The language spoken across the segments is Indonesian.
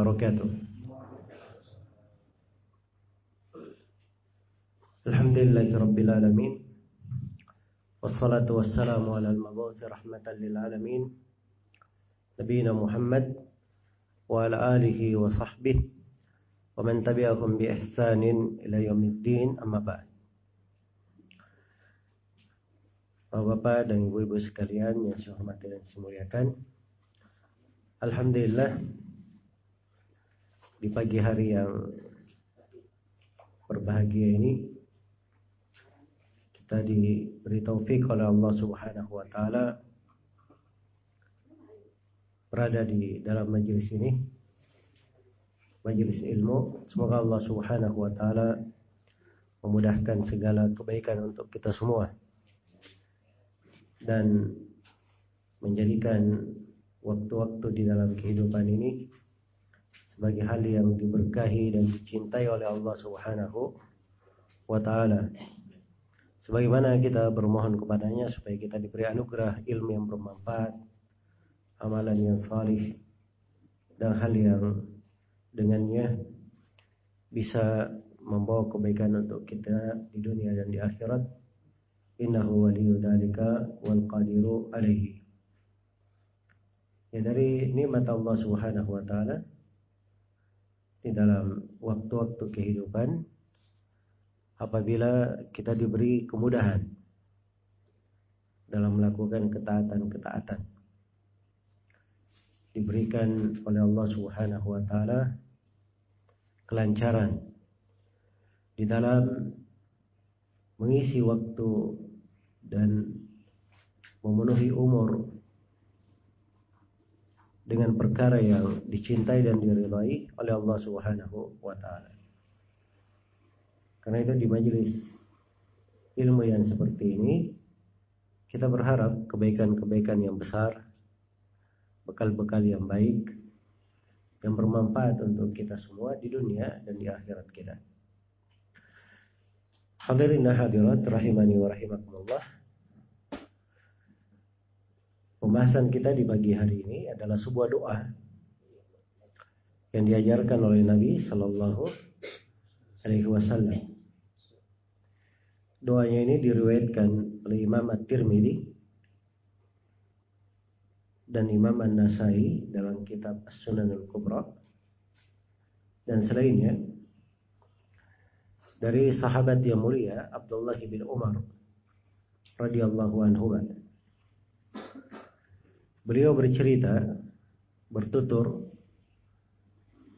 wabarakatuh. Alhamdulillahi rabbil alamin. Wassalatu wassalamu ala al-mabuthi rahmatan lil alamin. Nabiina Muhammad wa ala alihi wa sahbihi wa man tabi'ahum bi ihsanin ila yaumiddin amma ba'd. Bapak-bapak dan ibu-ibu sekalian yang saya hormati dan saya muliakan. Alhamdulillah di pagi hari yang berbahagia ini kita diberi taufik oleh Allah Subhanahu wa taala. Berada di dalam majelis ini majelis ilmu. Semoga Allah Subhanahu wa taala memudahkan segala kebaikan untuk kita semua dan menjadikan waktu-waktu di dalam kehidupan ini sebagai hal yang diberkahi dan dicintai oleh Allah Subhanahu wa taala. Sebagaimana kita bermohon kepadanya supaya kita diberi anugerah ilmu yang bermanfaat, amalan yang salih dan hal yang dengannya bisa membawa kebaikan untuk kita di dunia dan di akhirat. Innahu waliyyu dzalika wal qadiru alaihi. Ya dari nikmat Allah Subhanahu wa taala di dalam waktu-waktu kehidupan apabila kita diberi kemudahan dalam melakukan ketaatan-ketaatan. Diberikan oleh Allah Subhanahu wa taala kelancaran di dalam mengisi waktu dan memenuhi umur dengan perkara yang dicintai dan diridhai oleh Allah Subhanahu wa taala. Karena itu di majelis ilmu yang seperti ini kita berharap kebaikan-kebaikan yang besar, bekal-bekal yang baik yang bermanfaat untuk kita semua di dunia dan di akhirat kita. Hadirin dan hadirat rahimani wa rahimakumullah. Pembahasan kita di pagi hari ini adalah sebuah doa yang diajarkan oleh Nabi Shallallahu Alaihi Wasallam. Doanya ini diriwayatkan oleh Imam At-Tirmidzi dan Imam An-Nasai dalam kitab As-Sunan Al-Kubra dan selainnya dari sahabat yang mulia Abdullah bin Umar radhiyallahu anhu Beliau bercerita bertutur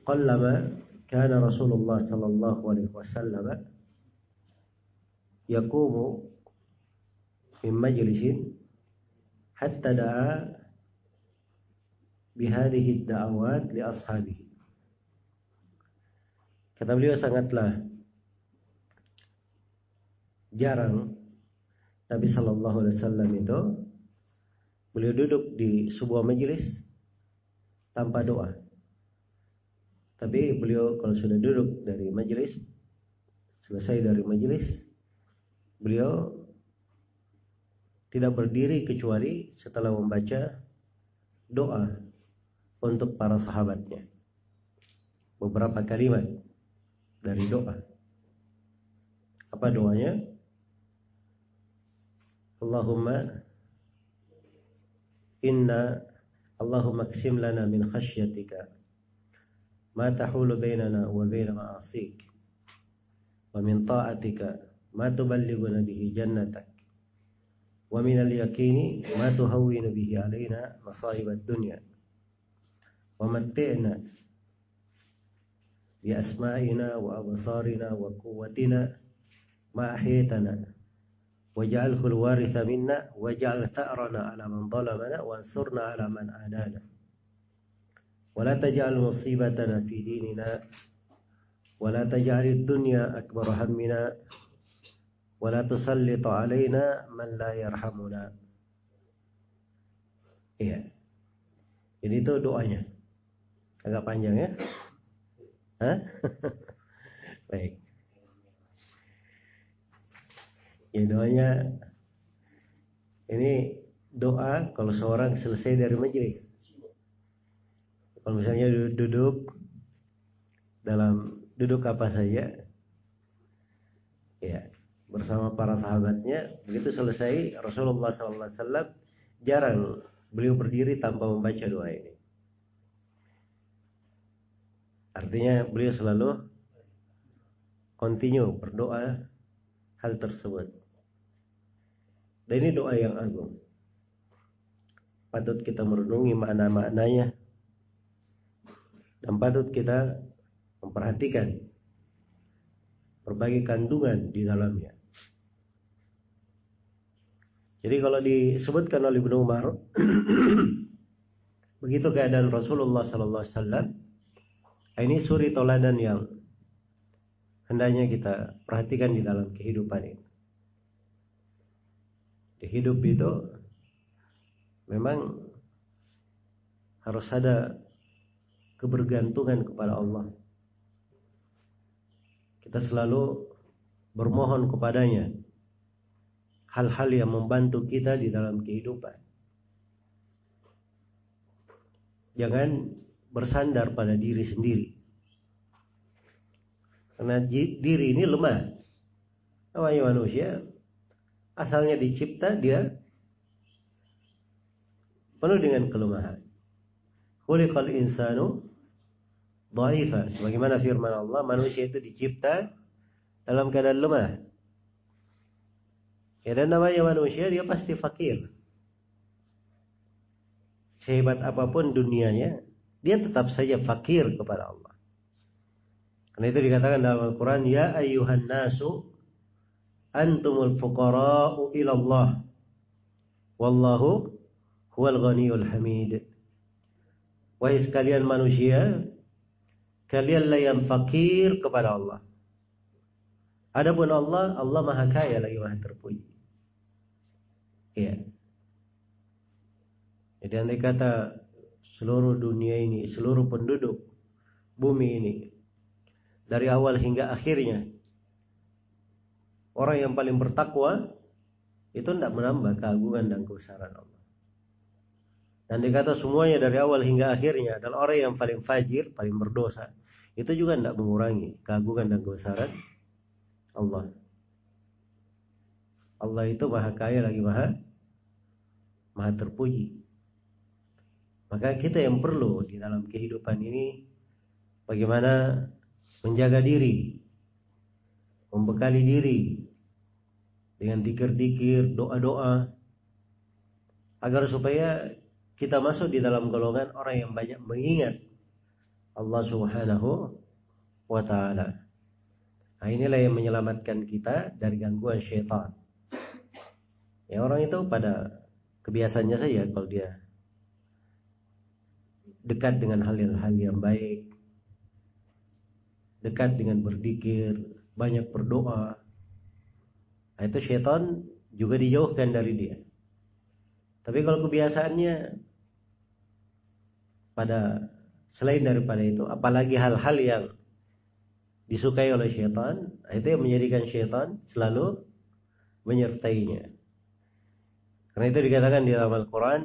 qallama kana Rasulullah sallallahu alaihi wasallam yaqumu min majlisin hatta da'a bihadhihi ad-da'awat li ashabihi. Kata beliau sangatlah jarang Nabi sallallahu alaihi wasallam itu Beliau duduk di sebuah majelis tanpa doa. Tapi beliau kalau sudah duduk dari majelis, selesai dari majelis, beliau tidak berdiri kecuali setelah membaca doa untuk para sahabatnya. Beberapa kalimat dari doa. Apa doanya? Allahumma Inna Allahumma ksim lana min khasyatika ma tahulu bainana wa baina ma'asik wa min ta'atika ma tuballighuna bihi jannatak wa min al-yaqini ma tuhawwinu bihi alaina masa'ib ad-dunya wa matti'na bi asma'ina wa absarina wa quwwatina ma ahyaytana واجعله الوارث منا واجعل ثأرنا على من ظلمنا وانصرنا على من آدانا ولا تجعل مصيبتنا في ديننا ولا تجعل الدنيا أكبر همنا ولا تسلط علينا من لا يرحمنا Iya. Jadi itu doanya. Agak panjang ya. Hah? Baik. Ya doanya ini doa kalau seorang selesai dari majelis. Kalau misalnya duduk dalam duduk apa saja. Ya, bersama para sahabatnya. Begitu selesai Rasulullah SAW jarang beliau berdiri tanpa membaca doa ini. Artinya beliau selalu continue berdoa hal tersebut. Dan ini doa yang agung. Patut kita merenungi makna-maknanya. Dan patut kita memperhatikan berbagai kandungan di dalamnya. Jadi kalau disebutkan oleh Ibnu Umar, begitu keadaan Rasulullah sallallahu alaihi wasallam, ini suri toladan yang hendaknya kita perhatikan di dalam kehidupan ini. Hidup itu memang harus ada kebergantungan kepada Allah. Kita selalu bermohon kepadanya hal-hal yang membantu kita di dalam kehidupan. Jangan bersandar pada diri sendiri. Karena diri ini lemah. Namanya manusia asalnya dicipta dia penuh dengan kelemahan. Khuliqal insanu dhaifa. Sebagaimana firman Allah, manusia itu dicipta dalam keadaan lemah. Ya dan namanya manusia dia pasti fakir. Sehebat apa pun dunianya, dia tetap saja fakir kepada Allah. Karena itu dikatakan dalam Al-Quran, Ya ayuhan nasu, antumul fuqara'u ilallah. Wallahu huwal ghaniyul hamid. Wahai sekalian manusia, kalianlah yang fakir kepada Allah. Adapun Allah, Allah maha kaya lagi maha terpuji. Iya. Jadi andai kata seluruh dunia ini, seluruh penduduk bumi ini dari awal hingga akhirnya orang yang paling bertakwa itu tidak menambah keagungan dan kebesaran Allah. Dan dikata semuanya dari awal hingga akhirnya adalah orang yang paling fajir, paling berdosa. Itu juga tidak mengurangi keagungan dan kebesaran Allah. Allah itu maha kaya lagi maha maha terpuji. Maka kita yang perlu di dalam kehidupan ini bagaimana menjaga diri, membekali diri dengan dikir-dikir, doa-doa agar supaya kita masuk di dalam golongan orang yang banyak mengingat Allah Subhanahu wa taala. Nah, inilah yang menyelamatkan kita dari gangguan syaitan. Ya orang itu pada kebiasaannya saja kalau dia dekat dengan hal-hal yang baik, dekat dengan berzikir, banyak berdoa. Nah, itu syaitan juga dijauhkan dari dia. Tapi kalau kebiasaannya pada selain daripada itu, apalagi hal-hal yang disukai oleh syaitan, nah, itu yang menjadikan syaitan selalu menyertainya. Karena itu dikatakan di dalam Al-Quran,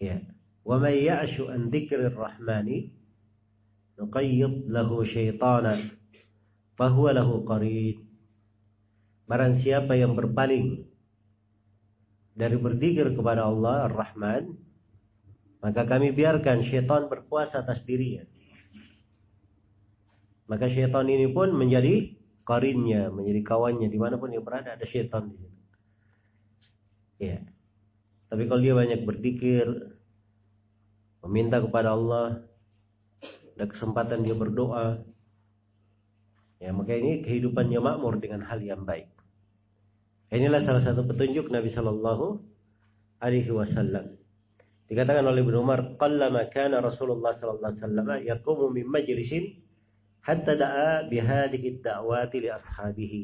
ya, وَمَنْ يَعْشُ أَنْ ذِكْرِ الرَّحْمَنِ نُقَيِّضْ لَهُ شَيْطَانًا فَهُوَ لَهُ قَرِينٌ Barang siapa yang berpaling dari berzikir kepada Allah Ar-Rahman, maka kami biarkan syaitan berkuasa atas dirinya. Maka syaitan ini pun menjadi karinnya, menjadi kawannya di mana pun dia berada ada syaitan di situ. Ya. Tapi kalau dia banyak berzikir, meminta kepada Allah, ada kesempatan dia berdoa, ya maka ini kehidupannya makmur dengan hal yang baik. Inilah salah satu petunjuk Nabi Shallallahu Alaihi Wasallam. Dikatakan oleh Ibnu Umar, "Qallama kana Rasulullah sallallahu alaihi wasallam yaqumu min majlisin hatta da'a bihadhihi ad-da'wati li ashabihi."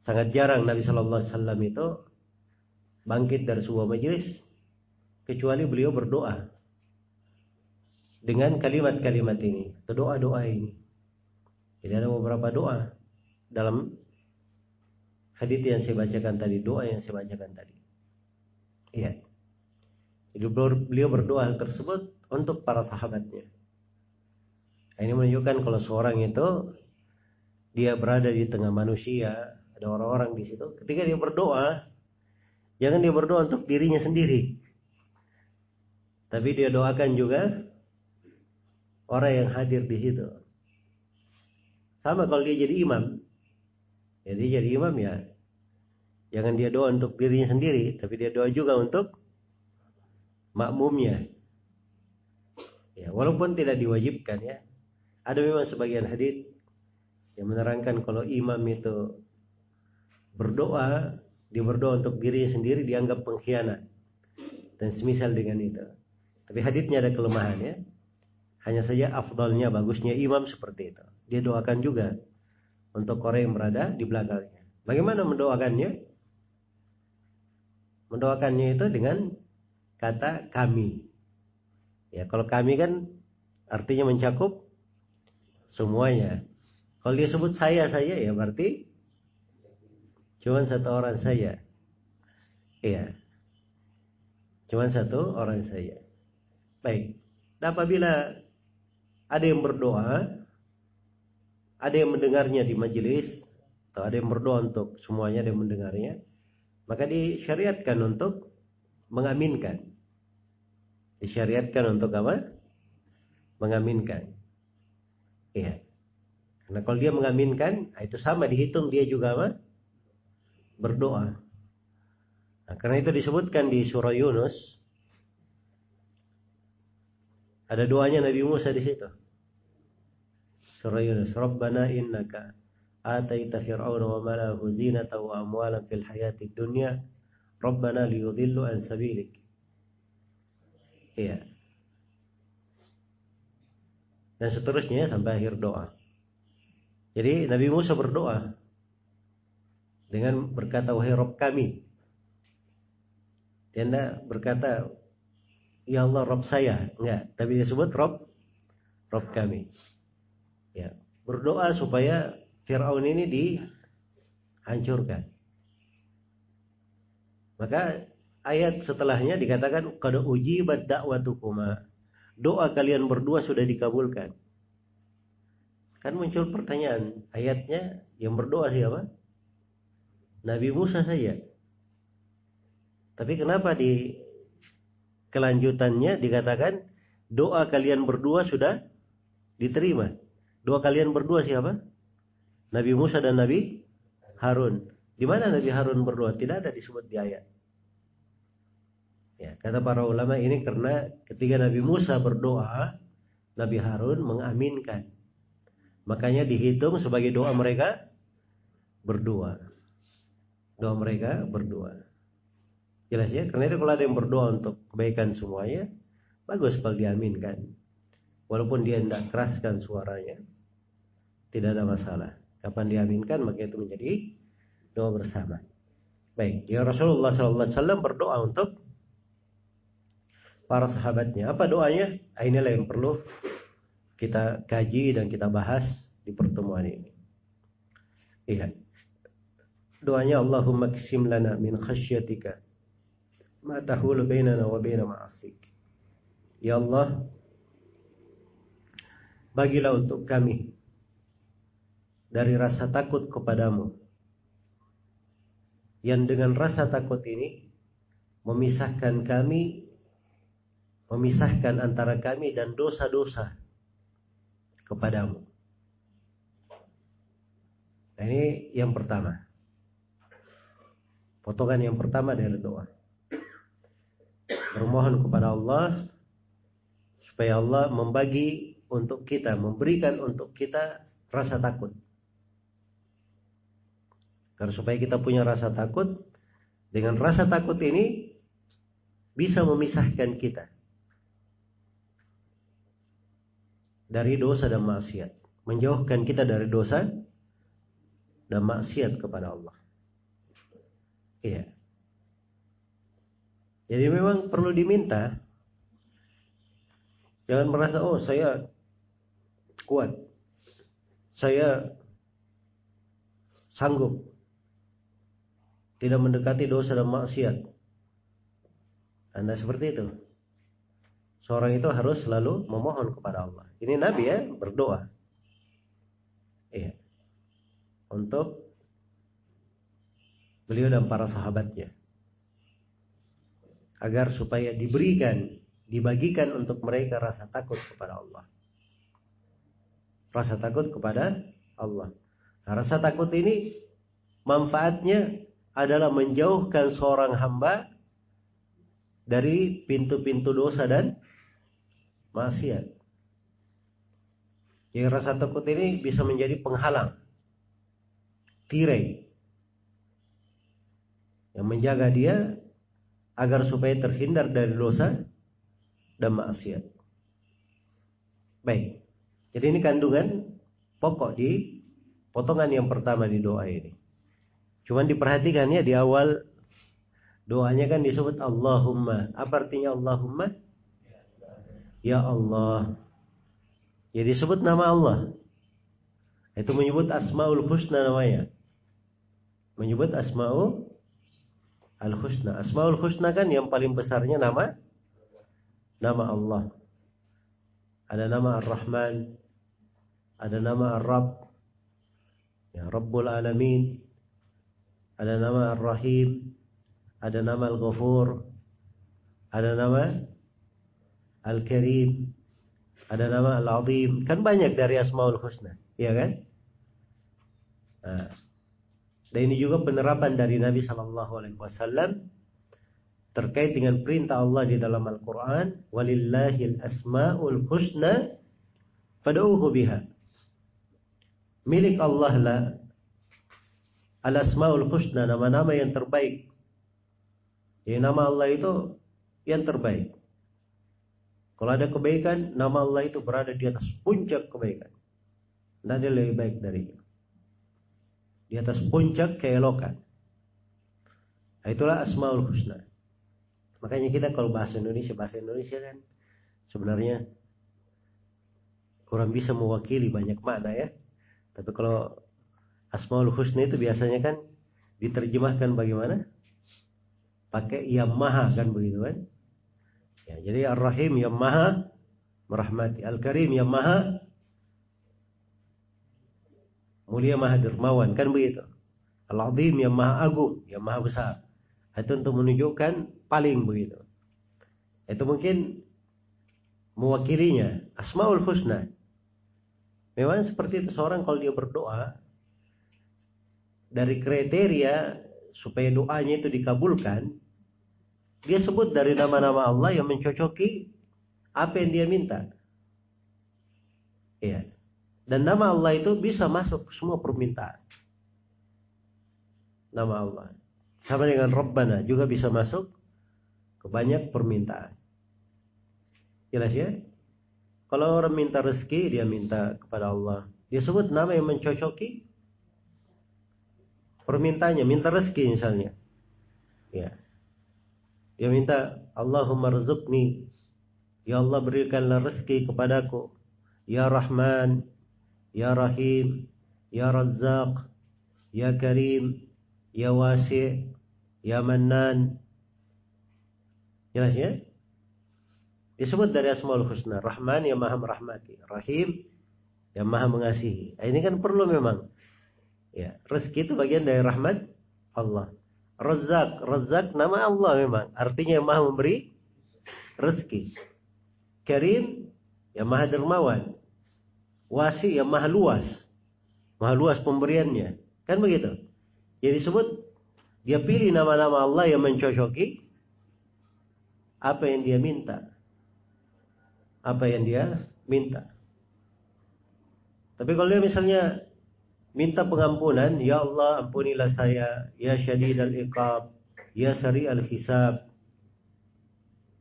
Sangat jarang Nabi sallallahu alaihi wasallam itu bangkit dari sebuah majelis kecuali beliau berdoa dengan kalimat-kalimat ini, doa-doa ini. Jadi ada beberapa doa dalam hadis yang saya bacakan tadi, doa yang saya bacakan tadi. Iya. Jadi beliau berdoa tersebut untuk para sahabatnya. Ini menunjukkan kalau seorang itu dia berada di tengah manusia, ada orang-orang di situ. Ketika dia berdoa, jangan dia berdoa untuk dirinya sendiri. Tapi dia doakan juga orang yang hadir di situ. Sama kalau dia jadi imam. Jadi jadi imam ya. Jangan dia doa untuk dirinya sendiri, tapi dia doa juga untuk makmumnya. Ya, walaupun tidak diwajibkan ya. Ada memang sebagian hadis yang menerangkan kalau imam itu berdoa, dia berdoa untuk dirinya sendiri dianggap pengkhianat. Dan semisal dengan itu. Tapi hadisnya ada kelemahan ya. Hanya saja afdalnya, bagusnya imam seperti itu. Dia doakan juga untuk orang yang berada di belakangnya. Bagaimana mendoakannya? Mendoakannya itu dengan kata kami. Ya, kalau kami kan artinya mencakup semuanya. Kalau dia sebut saya saya ya berarti cuma satu orang saya. Iya. Cuma satu orang saya. Baik. Dan apabila ada yang berdoa, ada yang mendengarnya di majelis, atau ada yang berdoa untuk semuanya ada yang mendengarnya, maka disyariatkan untuk mengaminkan. Disyariatkan untuk apa? Mengaminkan. Iya. Karena kalau dia mengaminkan, nah itu sama dihitung dia juga apa? Berdoa. Nah, karena itu disebutkan di surah Yunus. Ada doanya Nabi Musa di situ. Surah Yunus. Rabbana innaka ataita fir'auna wa malahu zinata wa amwalan fil hayati dunya. Rabbana liyudhillu an sabilik. Iya dan seterusnya sampai akhir doa. Jadi Nabi Musa berdoa dengan berkata wahai Rob kami. Dia berkata ya Allah Rob saya, enggak, tapi dia sebut Rob Rob kami. Ya, berdoa supaya Firaun ini dihancurkan. Maka ayat setelahnya dikatakan kada uji dakwatu-kuma doa kalian berdua sudah dikabulkan. Kan muncul pertanyaan, ayatnya yang berdoa siapa? Nabi Musa saja. Tapi kenapa di kelanjutannya dikatakan doa kalian berdua sudah diterima? Doa kalian berdua siapa? Nabi Musa dan Nabi Harun. Di mana Nabi Harun berdoa? Tidak ada disebut di ayat. Ya, kata para ulama ini karena ketika Nabi Musa berdoa, Nabi Harun mengaminkan. Makanya dihitung sebagai doa mereka berdua. Doa mereka berdua. Jelas ya? Karena itu kalau ada yang berdoa untuk kebaikan semuanya, bagus kalau diaminkan. Walaupun dia tidak keraskan suaranya, tidak ada masalah. Kapan diaminkan, maka itu menjadi doa bersama. Baik, ya Rasulullah SAW berdoa untuk para sahabatnya. Apa doanya? Nah, inilah yang perlu kita kaji dan kita bahas di pertemuan ini. Lihat. Doanya Allahumma ksim lana min khasyatika ma tahulu bainana wa baina ma'asik. Ya Allah, bagilah untuk kami dari rasa takut kepadamu. Yang dengan rasa takut ini memisahkan kami memisahkan antara kami dan dosa-dosa kepadamu. Nah, ini yang pertama. Potongan yang pertama dari doa. Bermohon kepada Allah supaya Allah membagi untuk kita, memberikan untuk kita rasa takut. Karena supaya kita punya rasa takut, dengan rasa takut ini bisa memisahkan kita dari dosa dan maksiat. Menjauhkan kita dari dosa dan maksiat kepada Allah. Iya. Jadi memang perlu diminta. Jangan merasa, oh saya kuat. Saya sanggup. Tidak mendekati dosa dan maksiat. Anda seperti itu. Seorang itu harus selalu memohon kepada Allah. Ini Nabi ya berdoa. Iya. Untuk beliau dan para sahabatnya. Agar supaya diberikan, dibagikan untuk mereka rasa takut kepada Allah. Rasa takut kepada Allah. Nah, rasa takut ini manfaatnya adalah menjauhkan seorang hamba dari pintu-pintu dosa dan maksiat. Jadi rasa takut ini bisa menjadi penghalang, tirai yang menjaga dia agar supaya terhindar dari dosa dan maksiat. Baik. Jadi ini kandungan pokok di potongan yang pertama di doa ini. Cuman diperhatikan ya di awal doanya kan disebut Allahumma. Apa artinya Allahumma? Ya Allah. Ya disebut nama Allah. Itu menyebut Asmaul Husna namanya. Menyebut Asmaul Al-Husna. Asmaul Husna kan yang paling besarnya nama nama Allah. Ada nama Ar-Rahman, ada nama Ar-Rabb, ya Rabbul Alamin, ada nama Ar-Rahim, ada nama Al-Ghafur, ada nama Al-Karim, ada nama Al-Azim. Kan banyak dari Asmaul Husna, ya kan? Nah, dan ini juga penerapan dari Nabi Shallallahu Alaihi Wasallam terkait dengan perintah Allah di dalam Al-Quran. Walillahil asmaul husna fad'uhu biha. Milik Allah lah al-asmaul husna nama-nama yang terbaik. Ya, nama Allah itu yang terbaik. Kalau ada kebaikan, nama Allah itu berada di atas puncak kebaikan. Tidak ada lebih baik darinya di atas puncak keelokan. Nah, itulah Asmaul Husna. Makanya kita kalau bahasa Indonesia, bahasa Indonesia kan sebenarnya kurang bisa mewakili banyak makna ya. Tapi kalau Asmaul Husna itu biasanya kan diterjemahkan bagaimana? Pakai yang maha kan begitu kan? Ya, jadi Ar-Rahim yang maha merahmati. Al-Karim yang maha mulia maha dermawan kan begitu Al-Azim yang maha agung yang maha besar itu untuk menunjukkan paling begitu itu mungkin mewakilinya Asmaul Husna memang seperti itu seorang kalau dia berdoa dari kriteria supaya doanya itu dikabulkan dia sebut dari nama-nama Allah yang mencocoki apa yang dia minta iya dan nama Allah itu bisa masuk semua permintaan. Nama Allah. Sama dengan Rabbana juga bisa masuk ke banyak permintaan. Jelas ya? Kalau orang minta rezeki, dia minta kepada Allah. Dia sebut nama yang mencocoki permintaannya. Minta rezeki misalnya. Ya. Dia minta, Allahumma rizukni. Ya Allah berikanlah rezeki kepadaku. Ya Rahman, Ya Rahim, Ya Razzaq, Ya Karim, Ya Wasi' Ya Mannan. Jelas ya? Disebut dari Asmaul Husna. Rahman yang maha merahmati. Rahim yang maha mengasihi. Nah, ini kan perlu memang. Ya, rezeki itu bagian dari rahmat Allah. Razak, Razak nama Allah memang. Artinya maha memberi rezeki. Karim yang maha dermawan wasi yang maha luas. Maha luas pemberiannya. Kan begitu. Jadi sebut dia pilih nama-nama Allah yang mencocoki apa yang dia minta. Apa yang dia minta. Tapi kalau dia misalnya minta pengampunan, ya Allah ampunilah saya, ya syadid al-iqab, ya sari al-hisab,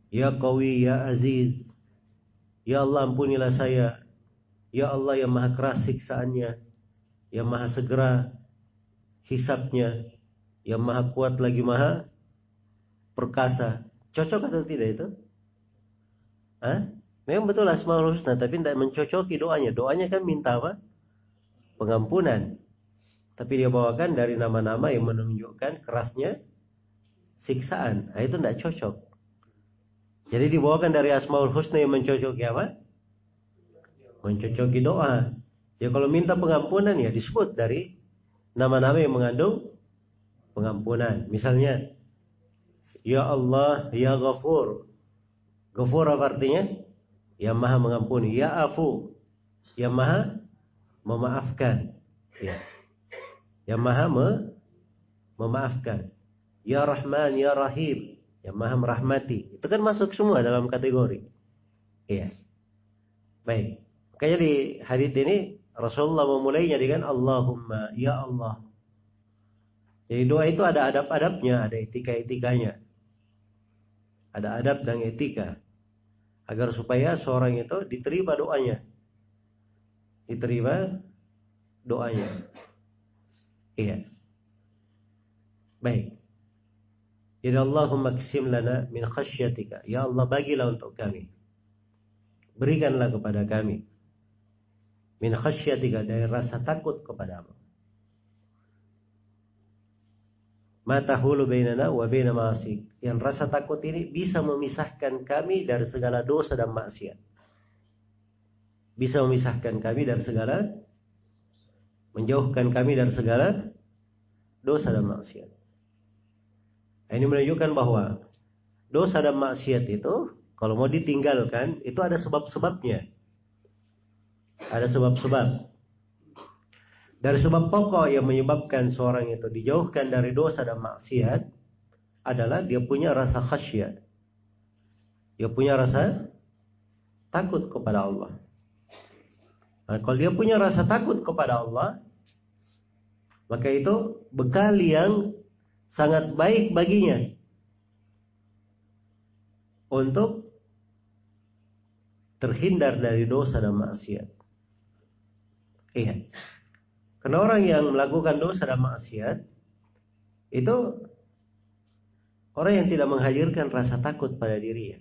ya qawi, ya aziz, ya Allah ampunilah saya, Ya Allah yang maha keras siksaannya, yang maha segera hisapnya, yang maha kuat lagi maha perkasa. Cocok atau tidak itu? Hah? Memang betul Asmaul Husna, tapi tidak mencocoki doanya. Doanya kan minta apa? Pengampunan. Tapi dia bawakan dari nama-nama yang menunjukkan kerasnya siksaan. Nah, itu tidak cocok. Jadi dibawakan dari Asmaul Husna yang mencocoki apa? mencocoki doa. Ya kalau minta pengampunan ya disebut dari nama-nama yang mengandung pengampunan. Misalnya, Ya Allah, Ya Ghafur. Ghafur apa artinya? Yang maha mengampuni. Ya Afu. Yang maha memaafkan. Ya. Yang maha me memaafkan. Ya Rahman, Ya Rahim. Yang maha merahmati. Itu kan masuk semua dalam kategori. Iya. Baik. Makanya di hadis ini Rasulullah memulainya dengan Allahumma ya Allah. Jadi doa itu ada adab-adabnya, ada etika-etikanya. Ada adab dan etika. Agar supaya seorang itu diterima doanya. Diterima doanya. Iya. Baik. Jadi Allahumma ksim lana min khasyatika. Ya Allah bagilah untuk kami. Berikanlah kepada kami min khasyatika dari rasa takut kepadamu. Mata hulu bainana wa baina ma'asik. Yang rasa takut ini bisa memisahkan kami dari segala dosa dan maksiat. Bisa memisahkan kami dari segala menjauhkan kami dari segala dosa dan maksiat. Ini menunjukkan bahwa dosa dan maksiat itu kalau mau ditinggalkan itu ada sebab-sebabnya. Ada sebab-sebab. Dari sebab pokok yang menyebabkan seorang itu dijauhkan dari dosa dan maksiat adalah dia punya rasa khasyat. Dia punya rasa takut kepada Allah. Nah, kalau dia punya rasa takut kepada Allah, maka itu bekal yang sangat baik baginya untuk terhindar dari dosa dan maksiat. Iya. Karena orang yang melakukan dosa dan maksiat itu orang yang tidak menghadirkan rasa takut pada dirinya.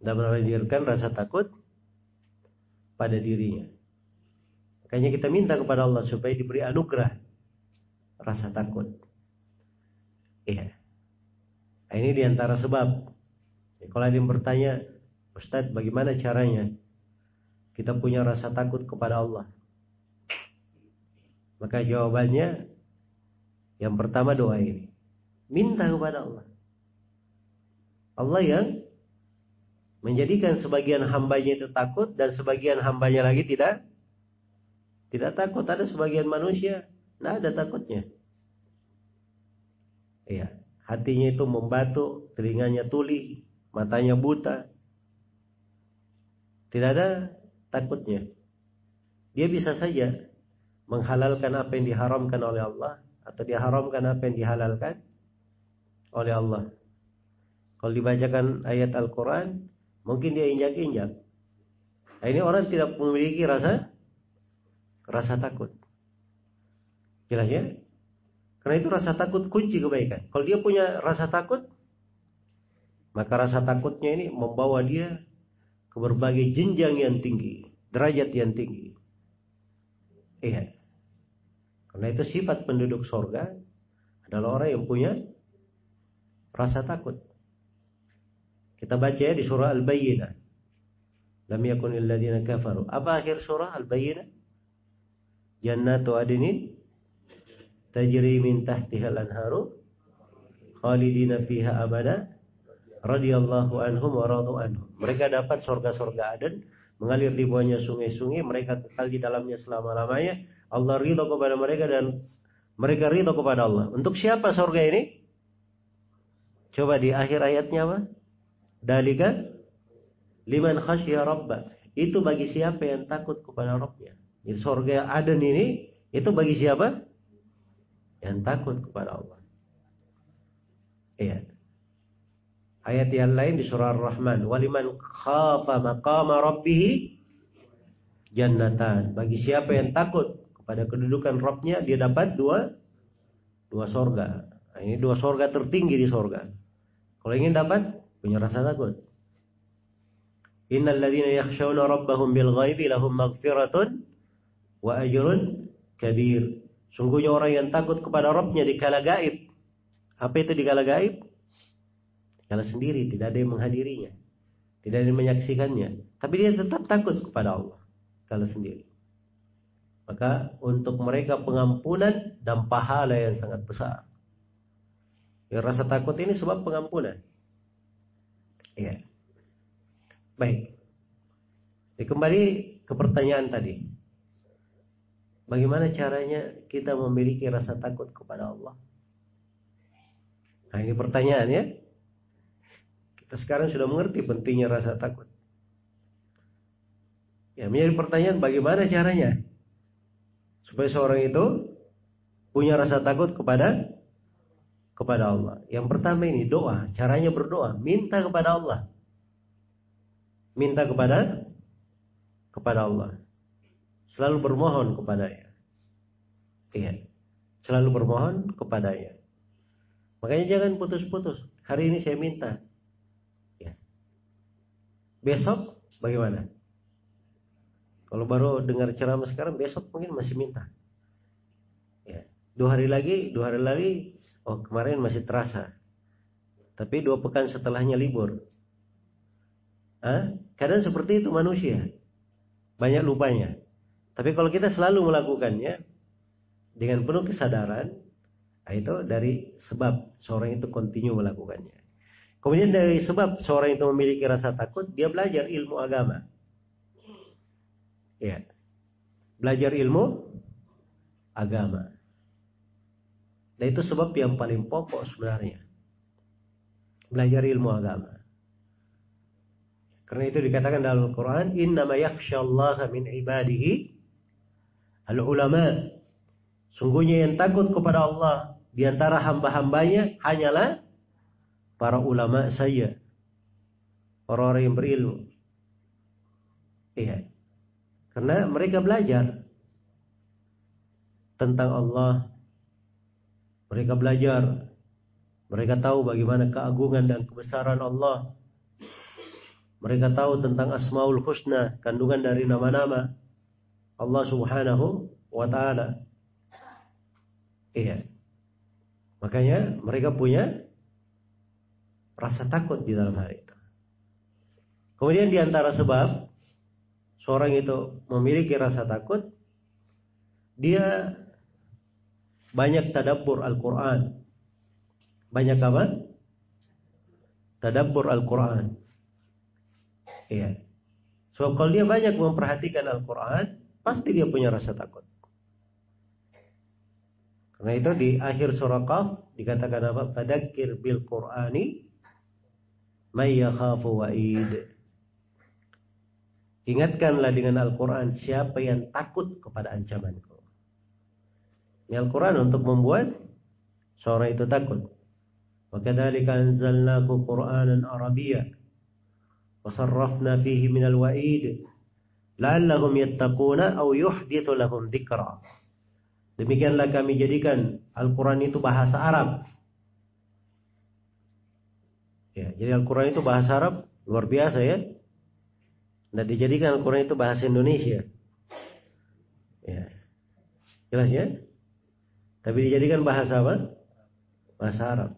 Tidak menghadirkan rasa takut pada dirinya. Makanya kita minta kepada Allah supaya diberi anugerah rasa takut. Iya. Nah, ini di antara sebab. Ya, kalau ada yang bertanya, Ustadz bagaimana caranya? kita punya rasa takut kepada Allah. Maka jawabannya yang pertama doa ini. Minta kepada Allah. Allah yang menjadikan sebagian hambanya itu takut dan sebagian hambanya lagi tidak tidak takut. Ada sebagian manusia tidak ada takutnya. Iya, hatinya itu membatu, telinganya tuli, matanya buta. Tidak ada takutnya. Dia bisa saja menghalalkan apa yang diharamkan oleh Allah atau diharamkan apa yang dihalalkan oleh Allah. Kalau dibacakan ayat Al-Quran, mungkin dia injak-injak. Nah, ini orang tidak memiliki rasa rasa takut. Jelas ya? Karena itu rasa takut kunci kebaikan. Kalau dia punya rasa takut, maka rasa takutnya ini membawa dia ke berbagai jenjang yang tinggi, derajat yang tinggi. Iya. Karena itu sifat penduduk sorga adalah orang yang punya rasa takut. Kita baca ya di surah Al-Bayyinah. Lam yakunil ladina kafaru. Apa akhir surah Al-Bayyinah? Jannatu adinin tajri min tahtiha al-anharu khalidina fiha abada radhiyallahu anhum wa radu anhum. Mereka dapat sorga-sorga Aden, mengalir di bawahnya sungai-sungai, mereka kekal di dalamnya selama-lamanya. Allah ridho kepada mereka dan mereka ridho kepada Allah. Untuk siapa sorga ini? Coba di akhir ayatnya apa? Dalika liman khasya rabba. Itu bagi siapa yang takut kepada Rabbnya. Jadi sorga Aden ini itu bagi siapa? Yang takut kepada Allah. Iya. Ayat yang lain di surah Ar-Rahman. Waliman khafa maqama rabbih jannatan. Bagi siapa yang takut kepada kedudukan Rabbnya, dia dapat dua dua sorga. Nah, ini dua sorga tertinggi di sorga. Kalau ingin dapat, punya rasa takut. Innal ladzina yakhshawna rabbahum bil ghaibi lahum maghfiratun wa ajrun kabir. Sungguhnya orang yang takut kepada Rabbnya di kala gaib. Apa itu di kala gaib? Kalau sendiri tidak ada yang menghadirinya. Tidak ingin menyaksikannya. Tapi dia tetap takut kepada Allah. Kalau sendiri. Maka untuk mereka pengampunan dan pahala yang sangat besar. Ya, rasa takut ini sebab pengampunan. Iya. Baik. Ya, kembali ke pertanyaan tadi. Bagaimana caranya kita memiliki rasa takut kepada Allah? Nah ini pertanyaan ya. Kita sekarang sudah mengerti pentingnya rasa takut. Ya menjadi pertanyaan bagaimana caranya supaya seorang itu punya rasa takut kepada kepada Allah. Yang pertama ini doa, caranya berdoa, minta kepada Allah. Minta kepada kepada Allah. Selalu bermohon kepadanya. Iya. Selalu bermohon kepadanya. Makanya jangan putus-putus. Hari ini saya minta. Ya. Besok bagaimana? Kalau baru dengar ceramah sekarang, besok mungkin masih minta. Ya. Dua hari lagi, dua hari lagi, oh kemarin masih terasa. Tapi dua pekan setelahnya libur. Hah? Kadang seperti itu manusia banyak lupanya. Tapi kalau kita selalu melakukannya dengan penuh kesadaran, nah itu dari sebab seorang itu kontinu melakukannya. Kemudian dari sebab seorang itu memiliki rasa takut, dia belajar ilmu agama. Ya. Belajar ilmu agama. Dan itu sebab yang paling pokok sebenarnya. Belajar ilmu agama. Karena itu dikatakan dalam Al-Quran, Innama yakhshallaha min ibadihi al-ulama. Sungguhnya yang takut kepada Allah di antara hamba-hambanya hanyalah para ulama saja. Orang-orang yang berilmu. Iya. Karena mereka belajar tentang Allah. Mereka belajar. Mereka tahu bagaimana keagungan dan kebesaran Allah. Mereka tahu tentang Asmaul Husna, kandungan dari nama-nama Allah Subhanahu wa taala. Iya. Makanya mereka punya rasa takut di dalam hal itu. Kemudian di antara sebab seorang itu memiliki rasa takut, dia banyak tadabbur Al-Quran. Banyak apa? Tadabbur Al-Quran. Iya. So kalau dia banyak memperhatikan Al-Quran, pasti dia punya rasa takut. Karena itu di akhir surah Qaf dikatakan apa? Fadakir bil Qur'ani may yakhafu wa'id. Ingatkanlah dengan Al-Quran siapa yang takut kepada ancamanku. Ini Al-Quran untuk membuat seorang itu takut. Wa kadzalika anzalnahu Qur'anan Arabiyya وصرفنا فيه من الوعيد لعلهم يتقون أو يحدث لهم ذكرا Demikianlah kami jadikan Al-Quran itu bahasa Arab. Ya, jadi Al-Quran itu bahasa Arab luar biasa ya. Dan dijadikan Al-Quran itu bahasa Indonesia. Ya. Jelas ya? Tapi dijadikan bahasa apa? Bahasa Arab.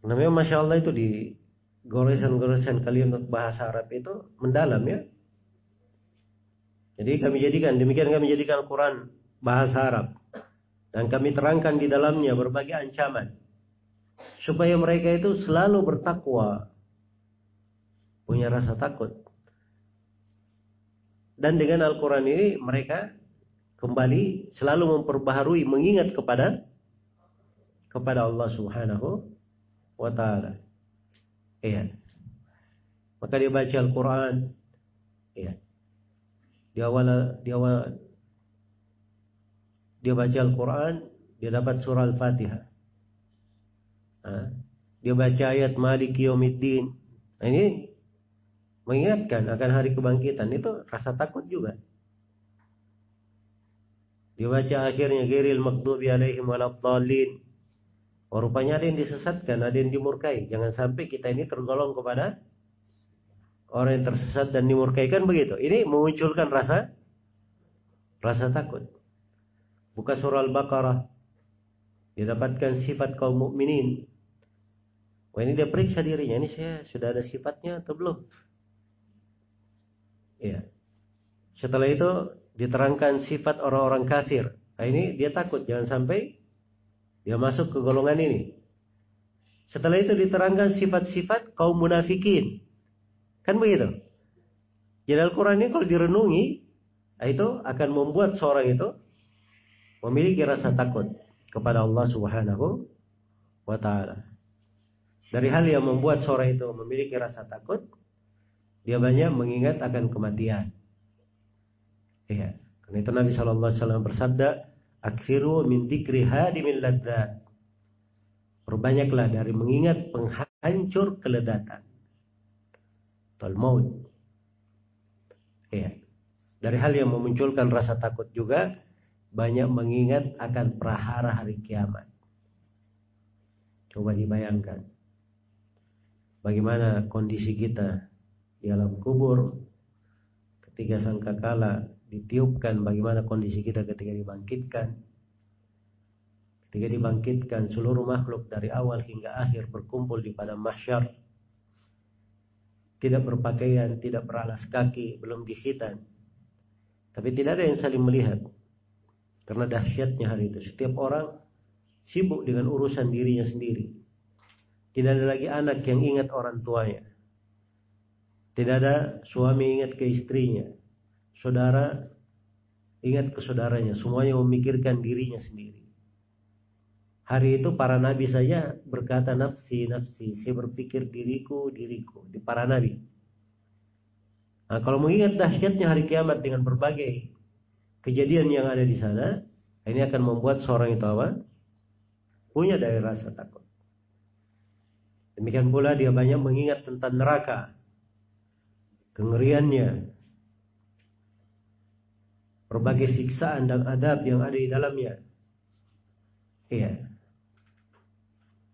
Namanya Masya Allah itu di goresan-goresan untuk bahasa Arab itu mendalam ya. Jadi kami jadikan demikian kami jadikan Al-Quran bahasa Arab dan kami terangkan di dalamnya berbagai ancaman supaya mereka itu selalu bertakwa punya rasa takut dan dengan Al-Quran ini mereka kembali selalu memperbaharui mengingat kepada kepada Allah Subhanahu wa taala. Iya. Maka dia baca Al-Quran. Iya. Di awal, di awal dia baca Al-Quran, dia dapat surah Al-Fatihah. Dia baca ayat Malik Yawmiddin. Nah, ini mengingatkan akan hari kebangkitan. Itu rasa takut juga. Dia baca akhirnya Geril Makdubi alaihim waladhalin. Oh, rupanya ada yang disesatkan, ada yang dimurkai. Jangan sampai kita ini tergolong kepada orang yang tersesat dan dimurkai kan begitu. Ini memunculkan rasa rasa takut. Buka surah Al-Baqarah. Didapatkan sifat kaum mukminin. Wah ini dia periksa dirinya, ini saya sudah ada sifatnya atau belum? Iya. Setelah itu diterangkan sifat orang-orang kafir. Nah ini dia takut jangan sampai dia masuk ke golongan ini. Setelah itu diterangkan sifat-sifat kaum munafikin. Kan begitu? Jadi Al-Quran ini kalau direnungi, nah itu akan membuat seorang itu memiliki rasa takut kepada Allah Subhanahu wa taala. Dari hal yang membuat seorang itu memiliki rasa takut, dia banyak mengingat akan kematian. Iya. Karena itu Nabi Shallallahu Alaihi Wasallam bersabda, "Akhiru min dikri hadimil ladzat." Perbanyaklah dari mengingat penghancur keledatan. Tol maut. Iya. Dari hal yang memunculkan rasa takut juga banyak mengingat akan prahara hari kiamat. Coba dibayangkan bagaimana kondisi kita di alam kubur ketika sangkakala ditiupkan bagaimana kondisi kita ketika dibangkitkan ketika dibangkitkan seluruh makhluk dari awal hingga akhir berkumpul di padang mahsyar tidak berpakaian, tidak beralas kaki, belum dikhitan. Tapi tidak ada yang saling melihat. Karena dahsyatnya hari itu. Setiap orang sibuk dengan urusan dirinya sendiri. Tidak ada lagi anak yang ingat orang tuanya. Tidak ada suami ingat ke istrinya. Saudara ingat ke saudaranya. Semuanya memikirkan dirinya sendiri. Hari itu para nabi saja berkata nafsi, nafsi. Saya berpikir diriku, diriku. Di para nabi. Nah, kalau mengingat dahsyatnya hari kiamat dengan berbagai kejadian yang ada di sana, ini akan membuat seorang itu apa? Punya dari rasa takut. Demikian pula dia banyak mengingat tentang neraka. Kengeriannya. Berbagai siksaan dan adab yang ada di dalamnya. Iya.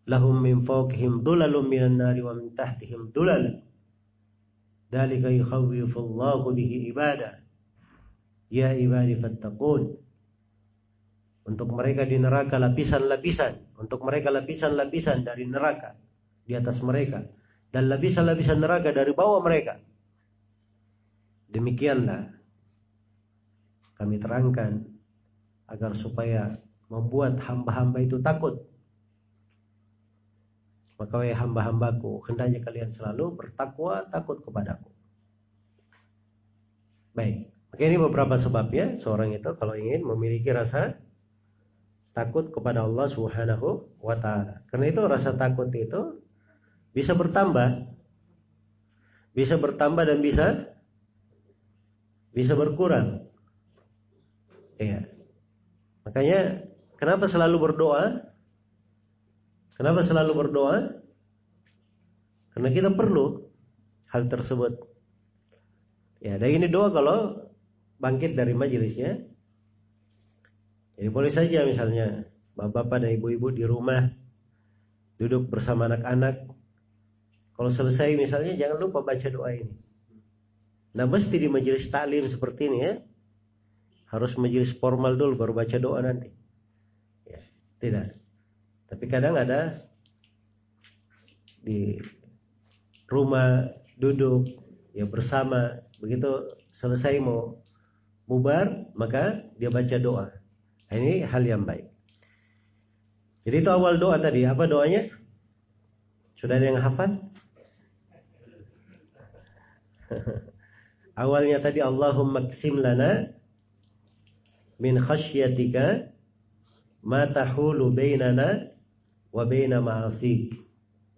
Lahum min fawqihim dulalum minan nari wa min tahtihim dulal. Dalika yukhawwifullahu bihi ibadah. Ya ibadi fattaqun. Untuk mereka di neraka lapisan-lapisan. Untuk mereka lapisan-lapisan dari neraka di atas mereka dan lapisan-lapisan neraka dari bawah mereka. Demikianlah kami terangkan agar supaya membuat hamba-hamba itu takut. Maka wahai hamba-hambaku, hendaknya kalian selalu bertakwa takut kepadaku. Baik, maka ini beberapa sebabnya seorang itu kalau ingin memiliki rasa takut kepada Allah Subhanahu wa taala. Karena itu rasa takut itu bisa bertambah. Bisa bertambah dan bisa bisa berkurang. Iya. Makanya kenapa selalu berdoa? Kenapa selalu berdoa? Karena kita perlu hal tersebut. Ya, dan ini doa kalau bangkit dari majelisnya. Jadi boleh saja misalnya bapak-bapak dan ibu-ibu di rumah duduk bersama anak-anak kalau selesai misalnya jangan lupa baca doa ini. Nah mesti di majelis taklim seperti ini ya. Harus majelis formal dulu baru baca doa nanti. Ya, tidak. Tapi kadang ada di rumah duduk ya bersama begitu selesai mau bubar maka dia baca doa. Nah, ini hal yang baik. Jadi itu awal doa tadi. Apa doanya? Sudah ada yang hafal? Awalnya tadi Allahumma ksim lana من خشيتك ما تحول بيننا وبين معاصيك.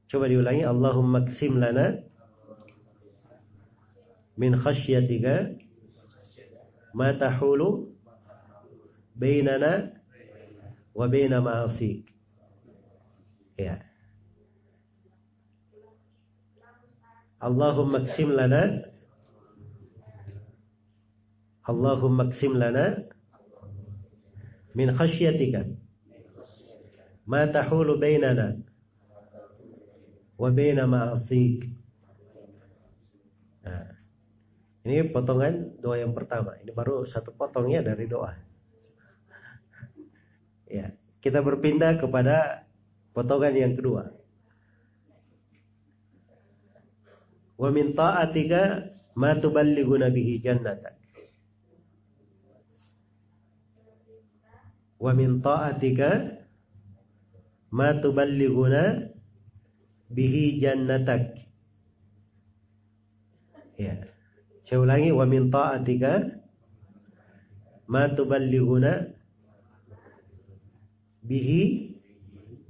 شوف اللي اللهم اقسم لنا من خشيتك ما تحول بيننا وبين معاصيك. يا اللهم اقسم لنا اللهم اقسم لنا min khasyatika ma tahulu bainana wa baina ma'asik. Nah, ini potongan doa yang pertama. Ini baru satu potongnya dari doa. Ya, kita berpindah kepada potongan yang kedua. Wa min ta'atika ma tuballighuna bihi jannatak. Wa min ta'atika ma tuballighuna bihi jannatak. Ya. Saya ulangi wa min ta'atika ma tuballighuna bihi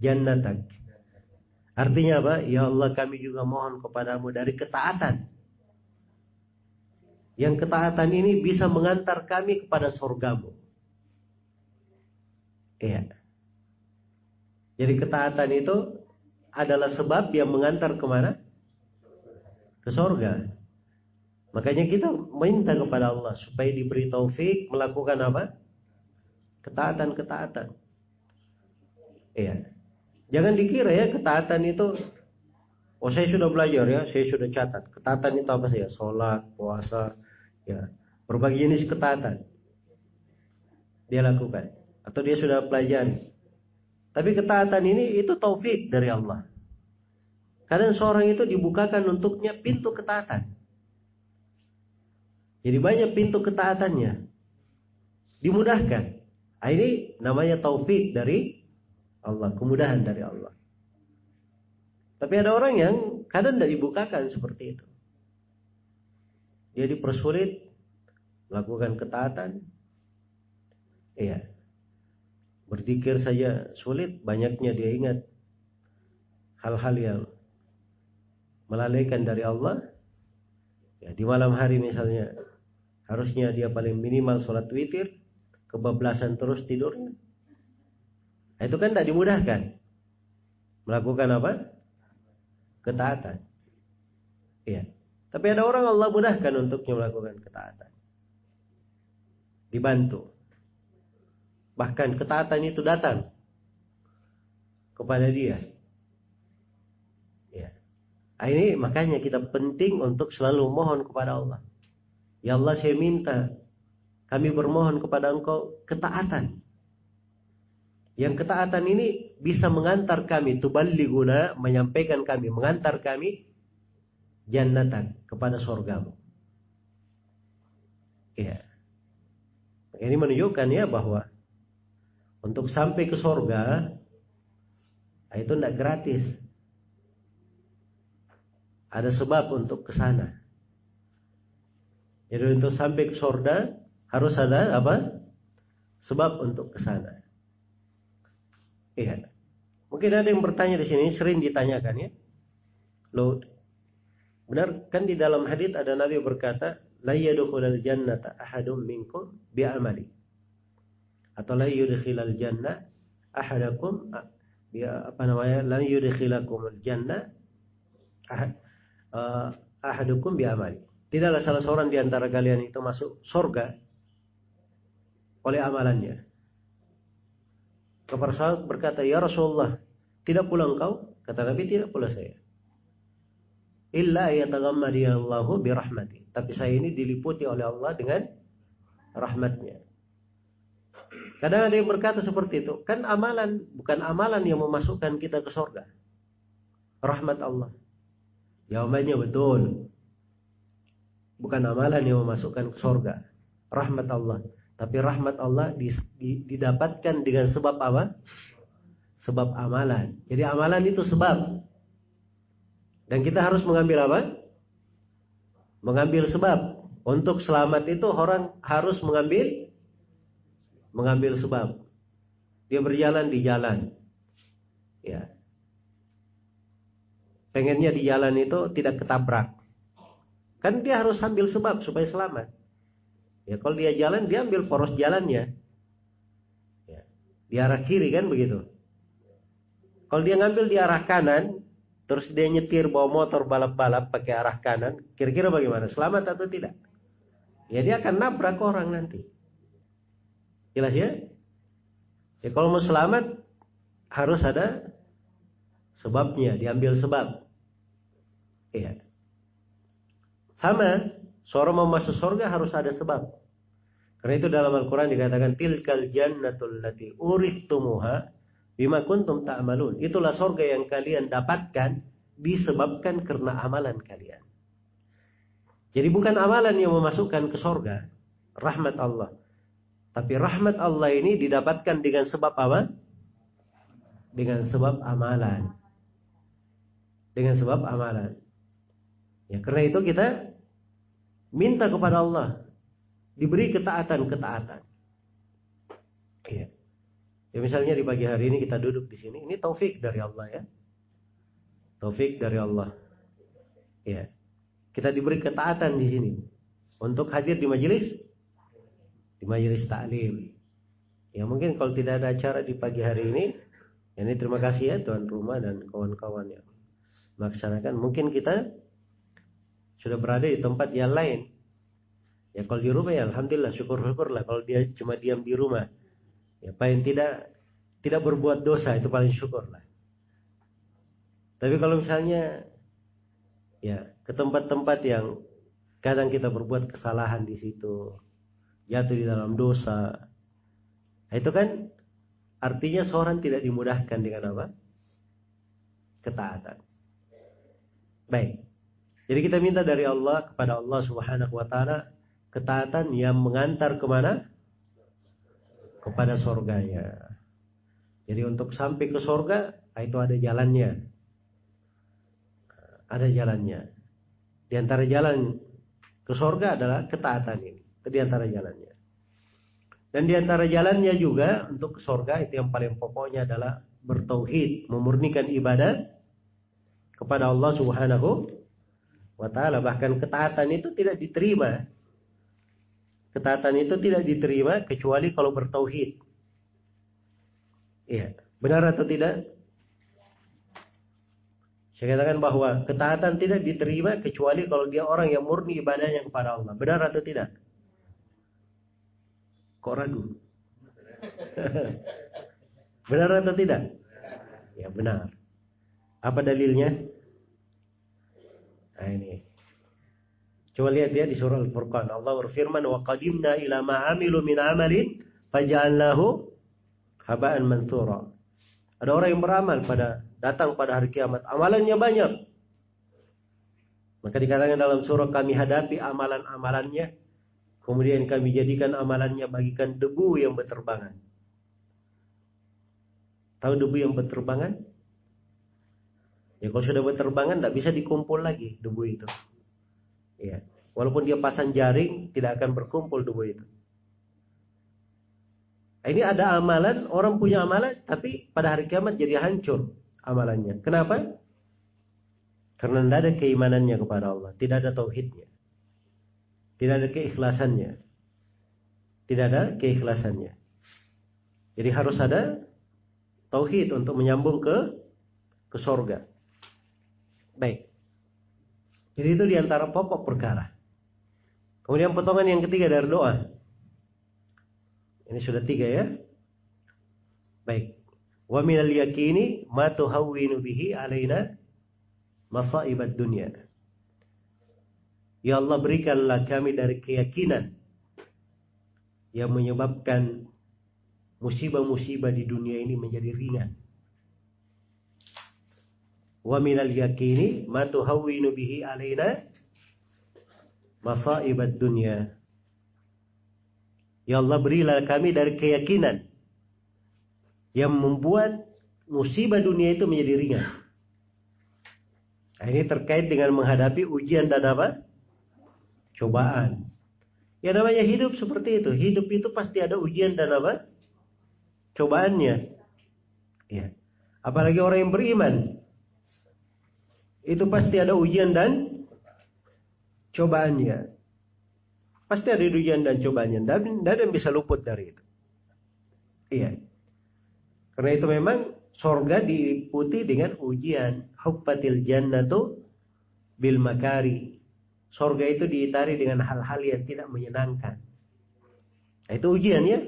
jannatak. Artinya apa? Ya Allah kami juga mohon kepadamu dari ketaatan. Yang ketaatan ini bisa mengantar kami kepada surgamu. Iya. Jadi ketaatan itu adalah sebab yang mengantar ke mana? Ke surga. Makanya kita minta kepada Allah supaya diberi taufik melakukan apa? Ketaatan-ketaatan. Iya. Jangan dikira ya ketaatan itu Oh saya sudah belajar ya, saya sudah catat. Ketaatan itu apa sih ya? Sholat, puasa, ya berbagai jenis ketaatan. Dia lakukan atau dia sudah pelajari. Tapi ketaatan ini itu taufik dari Allah. Kadang seorang itu dibukakan untuknya pintu ketaatan. Jadi banyak pintu ketaatannya. Dimudahkan. Nah, ini namanya taufik dari Allah, kemudahan dari Allah. Tapi ada orang yang kadang tidak dibukakan seperti itu. Dia dipersulit melakukan ketaatan. Iya. Berzikir saja sulit, banyaknya dia ingat hal-hal yang melalaikan dari Allah. Ya, di malam hari misalnya harusnya dia paling minimal sholat witir, kebablasan terus tidurnya. Nah, itu kan tidak dimudahkan. Melakukan apa? Ketaatan. Iya. Tapi ada orang Allah mudahkan untuknya melakukan ketaatan. Dibantu. Bahkan ketaatan itu datang kepada dia. Ya. Ini makanya kita penting untuk selalu mohon kepada Allah. Ya Allah saya minta kami bermohon kepada engkau ketaatan. Yang ketaatan ini bisa mengantar kami tuballiguna menyampaikan kami mengantar kami jannatan kepada surgamu. Ya. Ini menunjukkan ya bahwa untuk sampai ke surga nah itu tidak gratis. Ada sebab untuk ke sana. Jadi untuk sampai ke surga harus ada apa? Sebab untuk ke sana. Iya. Mungkin ada yang bertanya di sini, sering ditanyakan ya. Lo benar kan di dalam hadis ada Nabi berkata, la yadkhulul jannata ahadum minkum bi amali. Atau la yudkhilal jannah ahadakum bi apa namanya? La yudkhilakumul jannah uh, ahadukum bi amali. Tidaklah salah seorang di antara kalian itu masuk surga oleh amalannya. Kepada sahabat berkata, Ya Rasulullah, tidak pula engkau? Kata Nabi, tidak pula saya. Illa Allahu birahmati. Tapi saya ini diliputi oleh Allah dengan rahmatnya. Kadang ada yang berkata seperti itu. Kan amalan, bukan amalan yang memasukkan kita ke surga. Rahmat Allah. Jawabannya betul. Bukan amalan yang memasukkan ke surga. Rahmat Allah. Tapi rahmat Allah didapatkan dengan sebab apa? Sebab amalan. Jadi amalan itu sebab. Dan kita harus mengambil apa? Mengambil sebab. Untuk selamat itu orang harus mengambil mengambil sebab. Dia berjalan di jalan. Ya. Pengennya di jalan itu tidak ketabrak. Kan dia harus ambil sebab supaya selamat. Ya kalau dia jalan dia ambil poros jalannya. Ya, di arah kiri kan begitu. Kalau dia ngambil di arah kanan, terus dia nyetir bawa motor balap-balap pakai arah kanan, kira-kira bagaimana? Selamat atau tidak? Ya dia akan nabrak orang nanti. Jelas ya? Ya kalau mau selamat harus ada sebabnya, diambil sebab. Iya. Sama Seorang mau masuk surga harus ada sebab. Karena itu dalam Al-Quran dikatakan tilkal jannatul lati urithumuha bima kuntum ta'malun. Itulah surga yang kalian dapatkan disebabkan karena amalan kalian. Jadi bukan amalan yang memasukkan ke sorga, rahmat Allah. Tapi rahmat Allah ini didapatkan dengan sebab apa? Dengan sebab amalan. Dengan sebab amalan. Ya, karena itu kita minta kepada Allah diberi ketaatan-ketaatan. Ya. ya misalnya di pagi hari ini kita duduk di sini, ini taufik dari Allah ya. Taufik dari Allah. Ya. Kita diberi ketaatan di sini untuk hadir di majelis di majelis taklim. Ya mungkin kalau tidak ada acara di pagi hari ini, ya ini terima kasih ya tuan rumah dan kawan-kawan yang melaksanakan. Mungkin kita sudah berada di tempat yang lain. Ya kalau di rumah ya alhamdulillah syukur-syukur lah. Kalau dia cuma diam di rumah, ya paling tidak tidak berbuat dosa itu paling syukur lah. Tapi kalau misalnya ya ke tempat-tempat yang kadang kita berbuat kesalahan di situ, jatuh di dalam dosa. Nah, itu kan artinya seorang tidak dimudahkan dengan apa? Ketaatan. Baik. Jadi kita minta dari Allah kepada Allah Subhanahu wa taala ketaatan yang mengantar ke mana? Kepada sorganya. Jadi untuk sampai ke sorga itu ada jalannya. Ada jalannya. Di antara jalan ke sorga adalah ketaatan ini. Di antara jalannya. Dan di antara jalannya juga untuk ke sorga itu yang paling pokoknya adalah bertauhid, memurnikan ibadah kepada Allah Subhanahu wa taala. Bahkan ketaatan itu tidak diterima. Ketaatan itu tidak diterima kecuali kalau bertauhid. Iya, benar atau tidak? Saya katakan bahwa ketaatan tidak diterima kecuali kalau dia orang yang murni ibadahnya kepada Allah. Benar atau tidak? Kok ragu? benar atau tidak? Ya benar. Apa dalilnya? Nah ini. Coba lihat ya di surah Al-Furqan. Allah berfirman, "Wa qadimna ila ma 'amilu min 'amalin faj'alnahu haba'an mansura." Ada orang yang beramal pada datang pada hari kiamat. Amalannya banyak. Maka dikatakan dalam surah kami hadapi amalan-amalannya. Kemudian kami jadikan amalannya bagikan debu yang berterbangan. Tahu debu yang berterbangan? Ya kalau sudah berterbangan tidak bisa dikumpul lagi debu itu. Ya. Walaupun dia pasang jaring tidak akan berkumpul debu itu. Ini ada amalan, orang punya amalan tapi pada hari kiamat jadi hancur amalannya. Kenapa? Karena tidak ada keimanannya kepada Allah, tidak ada tauhidnya. Tidak ada keikhlasannya. Tidak ada keikhlasannya. Jadi harus ada tauhid untuk menyambung ke ke sorga. Baik. Jadi itu di antara pokok perkara. Kemudian potongan yang ketiga dari doa. Ini sudah tiga ya. Baik. Wa minal yakini ma tuhawwinu bihi alaina masaibat dunia. Ya Allah berikanlah kami dari keyakinan yang menyebabkan musibah-musibah di dunia ini menjadi ringan. Wa yakini ma tuhawwinu bihi alaina masaibat dunia. Ya Allah berilah kami dari keyakinan yang membuat musibah dunia itu menjadi ringan. Nah, ini terkait dengan menghadapi ujian dan apa? Cobaan. Ya namanya hidup seperti itu. Hidup itu pasti ada ujian dan apa? Cobaannya. Ya. Apalagi orang yang beriman. Itu pasti ada ujian dan cobaannya. Pasti ada ujian dan cobaannya. Dan, dan yang bisa luput dari itu. Iya. Karena itu memang sorga diikuti dengan ujian. Hubbatil jannatu bil makari. Sorga itu diitari dengan hal-hal yang tidak menyenangkan. Nah, itu ujian ya.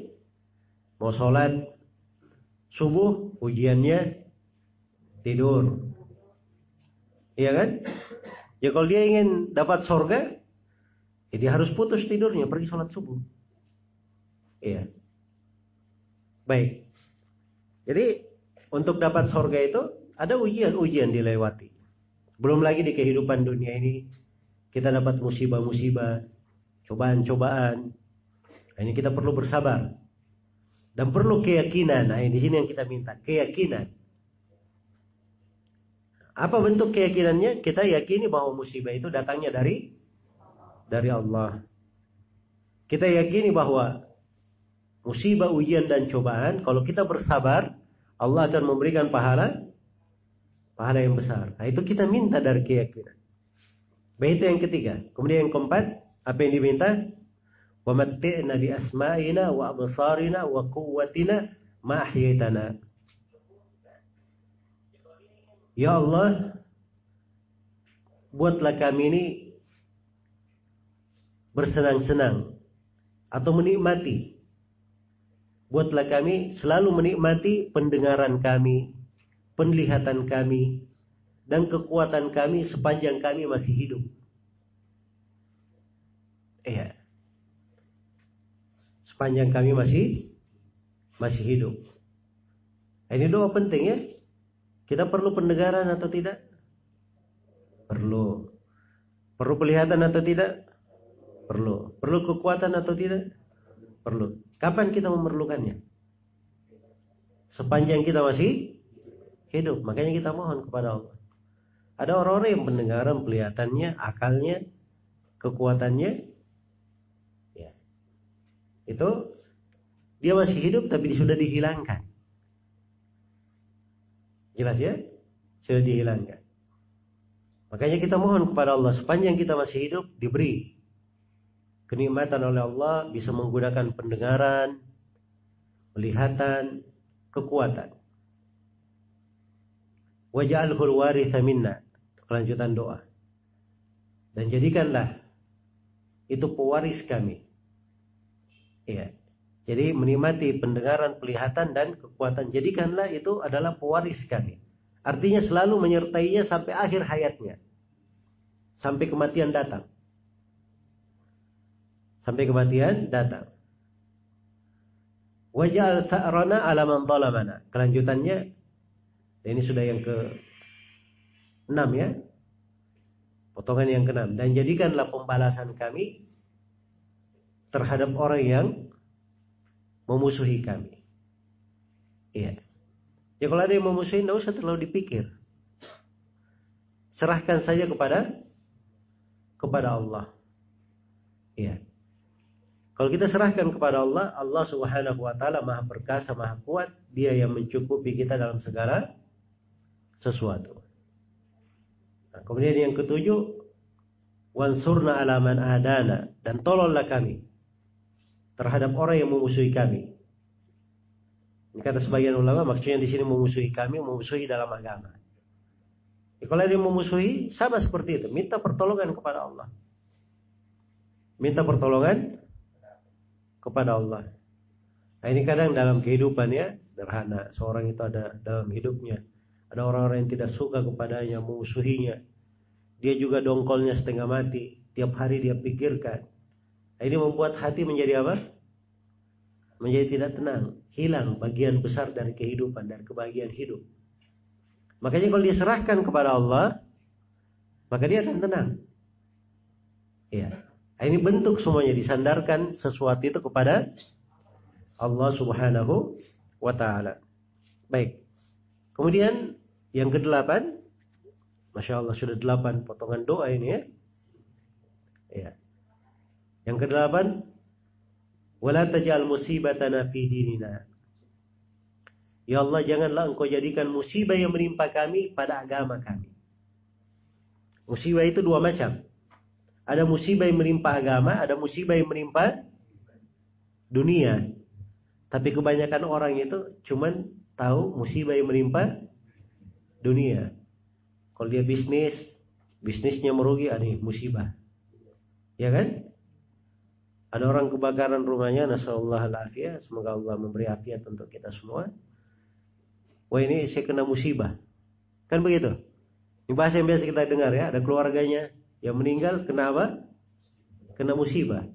Mau sholat subuh, ujiannya tidur. Iya kan? Ya kalau dia ingin dapat sorga, ya dia harus putus tidurnya, pergi sholat subuh. Iya. Baik. Jadi untuk dapat sorga itu ada ujian-ujian dilewati. Belum lagi di kehidupan dunia ini kita dapat musibah-musibah, cobaan-cobaan. Nah, ini kita perlu bersabar dan perlu keyakinan. Nah, di sini yang kita minta, keyakinan. Apa bentuk keyakinannya? Kita yakini bahwa musibah itu datangnya dari dari Allah. Kita yakini bahwa musibah, ujian dan cobaan kalau kita bersabar, Allah akan memberikan pahala pahala yang besar. Nah, itu kita minta dari keyakinan. Baik itu yang ketiga. Kemudian yang keempat, apa yang diminta? Wa matti'na bi asma'ina wa absarina wa quwwatina ma ahyaytana. Ya Allah, buatlah kami ini bersenang-senang atau menikmati. Buatlah kami selalu menikmati pendengaran kami, penglihatan kami, dan kekuatan kami sepanjang kami masih hidup. Iya. Sepanjang kami masih masih hidup. Ini doa penting ya. Kita perlu pendengaran atau tidak? Perlu. Perlu penglihatan atau tidak? Perlu. Perlu kekuatan atau tidak? Perlu. Kapan kita memerlukannya? Sepanjang kita masih hidup. Makanya kita mohon kepada Allah. Ada orang-orang yang pendengaran, kelihatannya, akalnya, kekuatannya, ya, itu dia masih hidup tapi sudah dihilangkan. Jelas ya? Sudah dihilangkan. Makanya kita mohon kepada Allah sepanjang kita masih hidup diberi kenikmatan oleh Allah bisa menggunakan pendengaran, penglihatan, kekuatan. Waj'alhul waritha minna kelanjutan doa. Dan jadikanlah itu pewaris kami. Iya. Jadi menikmati pendengaran, pelihatan dan kekuatan. Jadikanlah itu adalah pewaris kami. Artinya selalu menyertainya sampai akhir hayatnya. Sampai kematian datang. Sampai kematian datang. Wajah ta'rana ala man Kelanjutannya ini sudah yang ke Enam ya. Potongan yang keenam. Dan jadikanlah pembalasan kami terhadap orang yang memusuhi kami. Iya. Ya kalau ada yang memusuhi, tidak usah terlalu dipikir. Serahkan saja kepada kepada Allah. Iya. Kalau kita serahkan kepada Allah, Allah Subhanahu wa taala Maha perkasa, Maha kuat, Dia yang mencukupi kita dalam segala sesuatu. Nah, kemudian yang ketujuh, wansurna alaman adana dan tolonglah kami terhadap orang yang memusuhi kami. Ini kata sebagian ulama maksudnya di sini memusuhi kami, memusuhi dalam agama. Ya, kalau dia memusuhi sama seperti itu, minta pertolongan kepada Allah. Minta pertolongan kepada Allah. Nah ini kadang dalam kehidupannya sederhana. Seorang itu ada dalam hidupnya ada orang-orang yang tidak suka kepadanya, memusuhinya. Dia juga dongkolnya setengah mati. Tiap hari dia pikirkan. Nah, ini membuat hati menjadi apa? Menjadi tidak tenang. Hilang bagian besar dari kehidupan, dari kebahagiaan hidup. Makanya kalau dia serahkan kepada Allah, maka dia akan tenang. Ya. Ini bentuk semuanya disandarkan sesuatu itu kepada Allah Subhanahu wa taala. Baik. Kemudian yang kedelapan, masya Allah sudah delapan potongan doa ini ya. Ya. Yang kedelapan, wala tajal musibatana fi dinina. Ya Allah janganlah engkau jadikan musibah yang menimpa kami pada agama kami. Musibah itu dua macam. Ada musibah yang menimpa agama, ada musibah yang menimpa dunia. Tapi kebanyakan orang itu cuman tahu musibah yang menimpa dunia. Kalau dia bisnis, bisnisnya merugi, ada musibah. Ya kan? Ada orang kebakaran rumahnya, nasallallahu alaihi semoga Allah memberi afiat untuk kita semua. Wah ini saya kena musibah. Kan begitu? Ini bahasa yang biasa kita dengar ya, ada keluarganya yang meninggal kena apa? Kena musibah.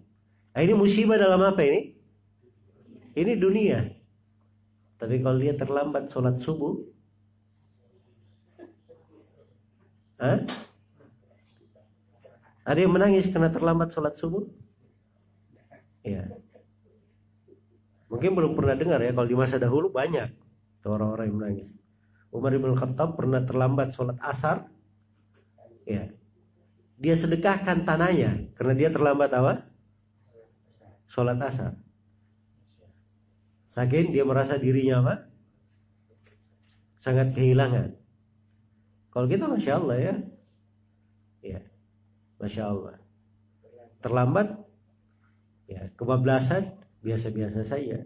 Nah, ini musibah dalam apa ini? Ini dunia. Tapi kalau dia terlambat sholat subuh, Hah? Ada yang menangis karena terlambat sholat subuh? Ya. Mungkin belum pernah dengar ya, kalau di masa dahulu banyak orang-orang yang menangis. Umar bin Khattab pernah terlambat sholat asar. Ya. Dia sedekahkan tanahnya karena dia terlambat apa? Sholat asar. Saking dia merasa dirinya apa? Sangat kehilangan. Kalau kita Masya Allah ya. Ya. Masya Allah. Terlambat. Ya. Kebablasan. Biasa-biasa saja.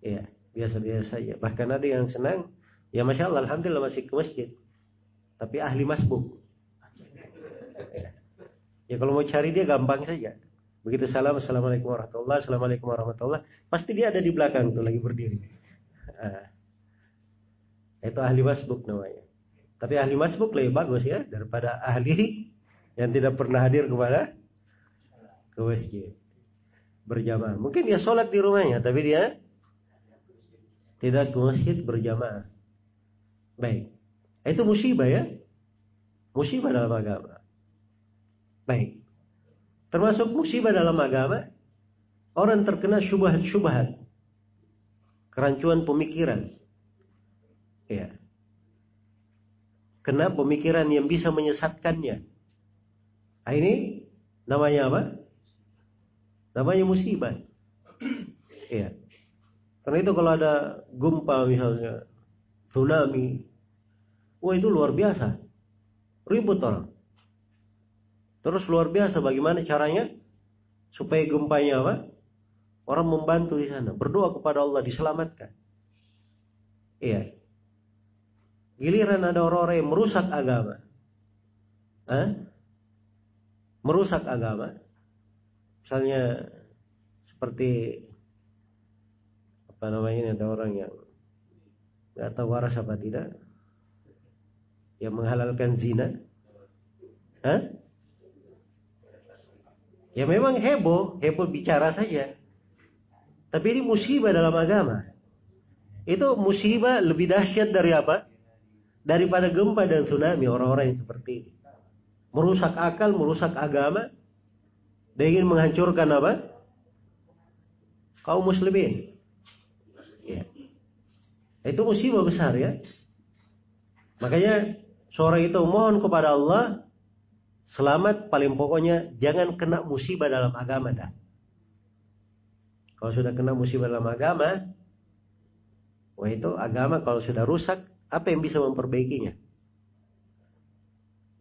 Ya. Biasa-biasa saja. Bahkan ada yang senang. Ya Masya Allah. Alhamdulillah masih ke masjid. Tapi ahli masbuk. Ya. ya kalau mau cari dia gampang saja. Begitu salam, assalamualaikum warahmatullah, assalamualaikum warahmatullah, pasti dia ada di belakang tuh lagi berdiri. Nah, itu ahli masbuk namanya. Tapi ahli masbuk lebih bagus ya daripada ahli yang tidak pernah hadir kepada ke masjid berjamaah. Mungkin dia sholat di rumahnya, tapi dia tidak ke masjid berjamaah. Baik, itu musibah ya, musibah dalam agama. Baik. Termasuk musibah dalam agama, orang terkena syubhat-syubhat. Kerancuan pemikiran. Ya. Kena pemikiran yang bisa menyesatkannya. Nah, ini namanya apa? Namanya musibah. Iya. Karena itu kalau ada gempa misalnya, tsunami, wah itu luar biasa. Ribut orang. Terus luar biasa bagaimana caranya supaya gempanya apa? Orang membantu di sana, berdoa kepada Allah diselamatkan. Iya. Giliran ada orang-orang yang merusak agama. Hah? Merusak agama. Misalnya seperti apa namanya ini ada orang yang nggak tahu waras apa tidak yang menghalalkan zina. Hah? Ya memang heboh, heboh bicara saja. Tapi ini musibah dalam agama. Itu musibah lebih dahsyat dari apa? Daripada gempa dan tsunami orang-orang yang seperti ini. Merusak akal, merusak agama. Dan ingin menghancurkan apa? Kaum muslimin. Ya. Itu musibah besar ya. Makanya seorang itu mohon kepada Allah Selamat paling pokoknya jangan kena musibah dalam agama dah. Kalau sudah kena musibah dalam agama, wah itu agama kalau sudah rusak, apa yang bisa memperbaikinya?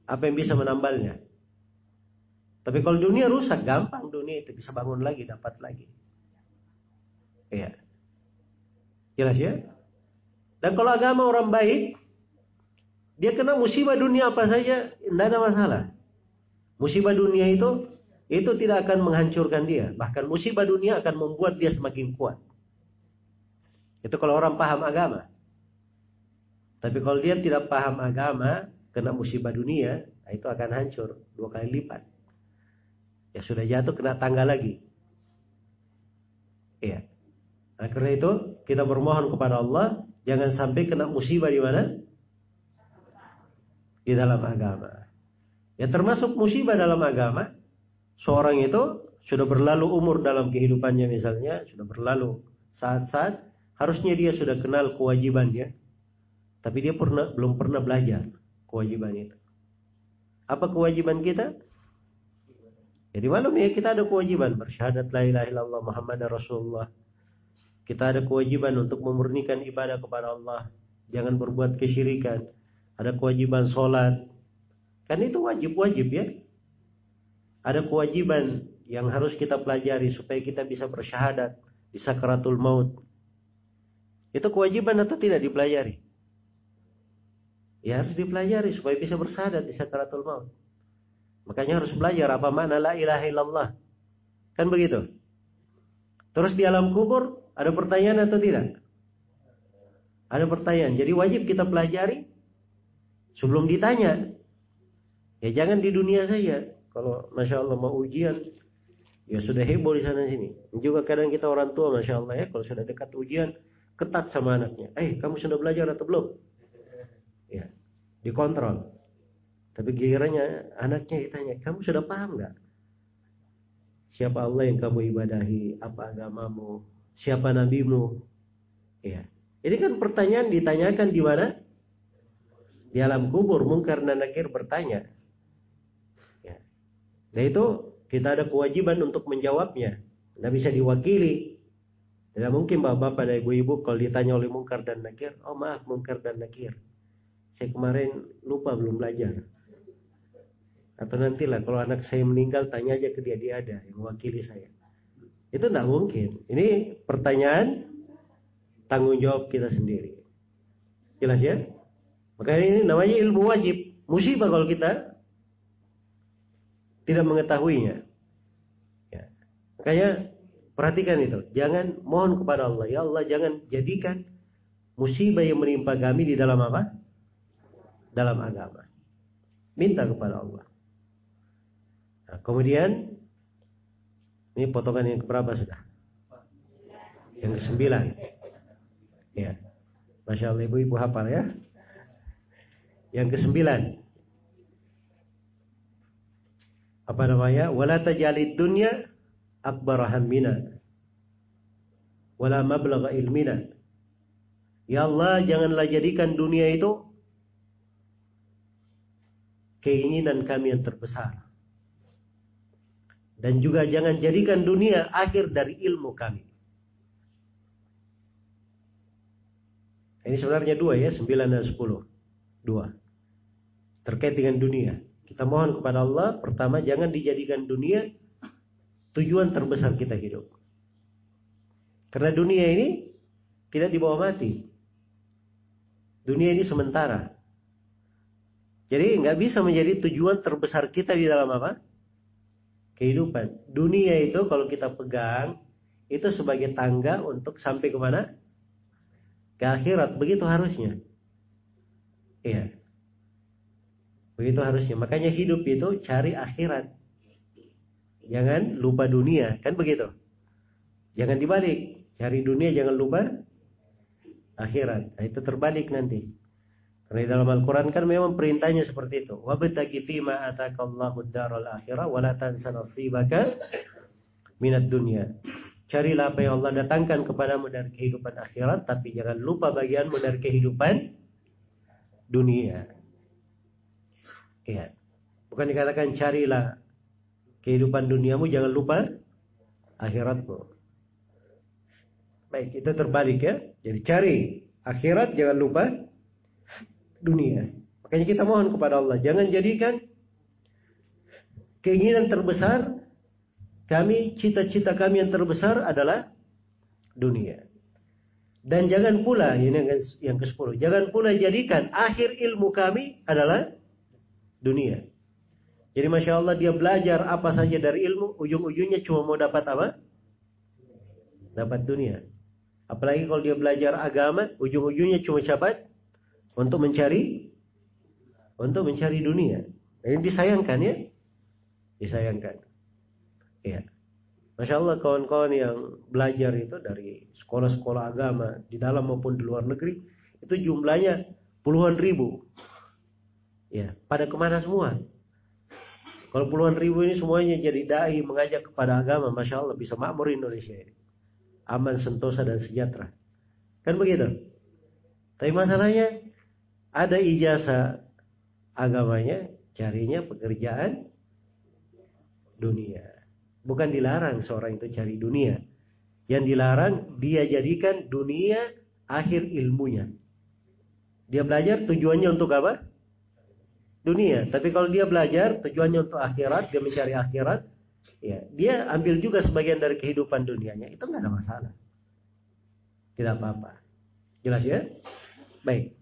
Apa yang bisa menambalnya? Tapi kalau dunia rusak, gampang dunia itu bisa bangun lagi, dapat lagi. Iya. Jelas ya? Dan kalau agama orang baik, dia kena musibah dunia apa saja, tidak ada masalah. Musibah dunia itu itu tidak akan menghancurkan dia, bahkan musibah dunia akan membuat dia semakin kuat. Itu kalau orang paham agama. Tapi kalau dia tidak paham agama, kena musibah dunia, nah itu akan hancur dua kali lipat. Ya sudah jatuh kena tangga lagi. Iya. Nah, karena itu kita bermohon kepada Allah jangan sampai kena musibah di mana? Di dalam agama. Ya termasuk musibah dalam agama. Seorang itu sudah berlalu umur dalam kehidupannya misalnya, sudah berlalu saat-saat, harusnya dia sudah kenal kewajibannya. Tapi dia pernah belum pernah belajar kewajiban itu. Apa kewajiban kita? Jadi malam ya kita ada kewajiban bersyahadat la ilaha illallah Muhammad Rasulullah. Kita ada kewajiban untuk memurnikan ibadah kepada Allah. Jangan berbuat kesyirikan. Ada kewajiban sholat, Kan itu wajib-wajib ya. Ada kewajiban yang harus kita pelajari supaya kita bisa bersyahadat di sakaratul maut. Itu kewajiban atau tidak dipelajari? Ya harus dipelajari supaya bisa bersyahadat di sakaratul maut. Makanya harus belajar apa makna la ilaha illallah. Kan begitu? Terus di alam kubur ada pertanyaan atau tidak? Ada pertanyaan. Jadi wajib kita pelajari sebelum ditanya. Ya jangan di dunia saja. Kalau masya Allah mau ujian, ya sudah heboh di sana sini. Juga kadang kita orang tua masya Allah ya, kalau sudah dekat ujian, ketat sama anaknya. Eh, kamu sudah belajar atau belum? Dikontrol. Tapi gilirannya anaknya ditanya, kamu sudah paham nggak? Siapa Allah yang kamu ibadahi? Apa agamamu? Siapa nabimu? Ya. Ini kan pertanyaan ditanyakan di mana? Di alam kubur, mungkar dan nakir bertanya. Ya. Nah itu kita ada kewajiban untuk menjawabnya. Tidak bisa diwakili. Tidak mungkin bapak-bapak dan ibu-ibu kalau ditanya oleh mungkar dan nakir, oh maaf mungkar dan nakir. Saya kemarin lupa belum belajar. Atau nantilah kalau anak saya meninggal tanya aja ke dia dia ada yang mewakili saya. Itu tidak mungkin. Ini pertanyaan tanggung jawab kita sendiri. Jelas ya? Makanya ini namanya ilmu wajib. Musibah kalau kita tidak mengetahuinya. Ya. Makanya perhatikan itu. Jangan mohon kepada Allah. Ya Allah jangan jadikan musibah yang menimpa kami di dalam apa? Dalam agama. Minta kepada Allah. Nah, kemudian ini potongan yang keberapa sudah? Yang ke sembilan. Ya. Masya Allah ibu-ibu hafal ya. Yang ke sembilan. Apa namanya? Wala tajalid dunya akbar hammina. Wala mablagha ilmina. Ya Allah, janganlah jadikan dunia itu keinginan kami yang terbesar. Dan juga jangan jadikan dunia akhir dari ilmu kami. Ini sebenarnya dua ya, sembilan dan sepuluh. Dua. Terkait dengan dunia. Kita mohon kepada Allah, pertama jangan dijadikan dunia tujuan terbesar kita hidup. Karena dunia ini tidak dibawa mati. Dunia ini sementara. Jadi nggak bisa menjadi tujuan terbesar kita di dalam apa? kehidupan. Dunia itu kalau kita pegang itu sebagai tangga untuk sampai ke mana? Ke akhirat. Begitu harusnya. Iya. Begitu harusnya. Makanya hidup itu cari akhirat. Jangan lupa dunia. Kan begitu. Jangan dibalik. Cari dunia jangan lupa akhirat. Nah, itu terbalik nanti. Karena di dalam Al-Quran kan memang perintahnya seperti itu. Wabtagi fima atakallahu daral akhirah wa la tansa nasibaka minat dunia. Carilah apa yang Allah datangkan kepadamu dari kehidupan akhirat, tapi jangan lupa bagianmu dari kehidupan dunia. Ya. Bukan dikatakan carilah kehidupan duniamu, jangan lupa akhiratmu. Baik, itu terbalik ya. Jadi cari akhirat, jangan lupa dunia. Makanya kita mohon kepada Allah, jangan jadikan keinginan terbesar kami, cita-cita kami yang terbesar adalah dunia. Dan jangan pula, ini yang ke-10, jangan pula jadikan akhir ilmu kami adalah dunia. Jadi Masya Allah dia belajar apa saja dari ilmu, ujung-ujungnya cuma mau dapat apa? Dapat dunia. Apalagi kalau dia belajar agama, ujung-ujungnya cuma dapat untuk mencari untuk mencari dunia. Ini disayangkan ya, disayangkan. Ya, masya Allah kawan-kawan yang belajar itu dari sekolah-sekolah agama di dalam maupun di luar negeri itu jumlahnya puluhan ribu. Ya, pada ke mana semua? Kalau puluhan ribu ini semuanya jadi dai mengajak kepada agama, masya Allah bisa makmur Indonesia ini, aman, sentosa dan sejahtera. Kan begitu? Tapi masalahnya ada ijazah agamanya, carinya pekerjaan dunia. Bukan dilarang seorang itu cari dunia. Yang dilarang dia jadikan dunia akhir ilmunya. Dia belajar tujuannya untuk apa? Dunia. Tapi kalau dia belajar tujuannya untuk akhirat, dia mencari akhirat, ya dia ambil juga sebagian dari kehidupan dunianya. Itu nggak ada masalah. Tidak apa-apa. Jelas ya? Baik.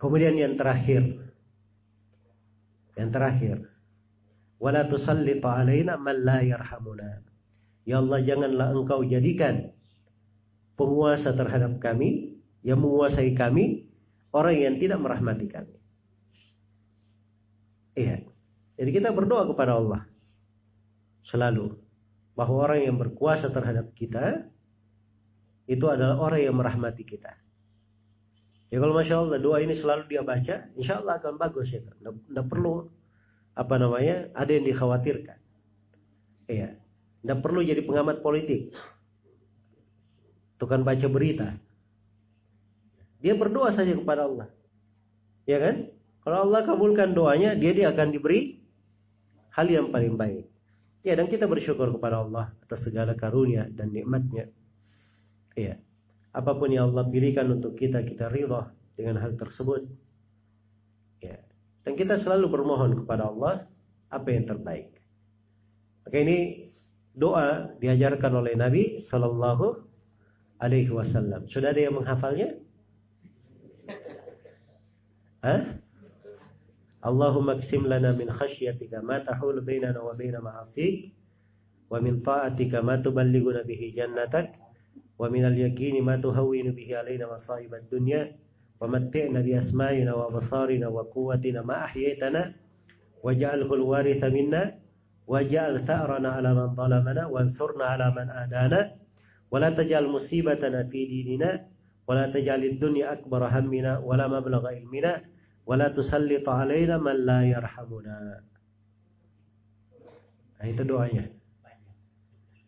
Kemudian yang terakhir. Yang terakhir. Wala tusallitu alaina man la yarhamuna. Ya Allah janganlah engkau jadikan penguasa terhadap kami yang menguasai kami orang yang tidak merahmati kami. Iya. Jadi kita berdoa kepada Allah selalu bahwa orang yang berkuasa terhadap kita itu adalah orang yang merahmati kita. Ya kalau masya Allah doa ini selalu dia baca, insya Allah akan bagus ya. Tidak perlu apa namanya ada yang dikhawatirkan. Iya, tidak perlu jadi pengamat politik. Tukang baca berita. Dia berdoa saja kepada Allah. Ya kan? Kalau Allah kabulkan doanya, dia dia akan diberi hal yang paling baik. Ya, dan kita bersyukur kepada Allah atas segala karunia dan nikmatnya. Iya. Apa pun yang Allah pilihkan untuk kita, kita ridha dengan hal tersebut. Ya. Dan kita selalu bermohon kepada Allah apa yang terbaik. Maka ini doa diajarkan oleh Nabi Sallallahu Alaihi Wasallam. Sudah ada yang menghafalnya? Hah? Allahumma ksim lana min khasyatika ma tahul bainana wa baina ma'asik wa min ta'atika ma tuballighuna bihi jannatak ومن اليقين ما تهون به علينا مصائب الدنيا ومتعنا بأسمائنا وأبصارنا وقوتنا ما أحييتنا واجعله الوارث منا واجعل ثأرنا على من ظلمنا وانصرنا على من آدانا ولا تجعل مصيبتنا في ديننا ولا تجعل الدنيا أكبر همنا ولا مبلغ علمنا ولا تسلط علينا من لا يرحمنا Nah, itu doanya.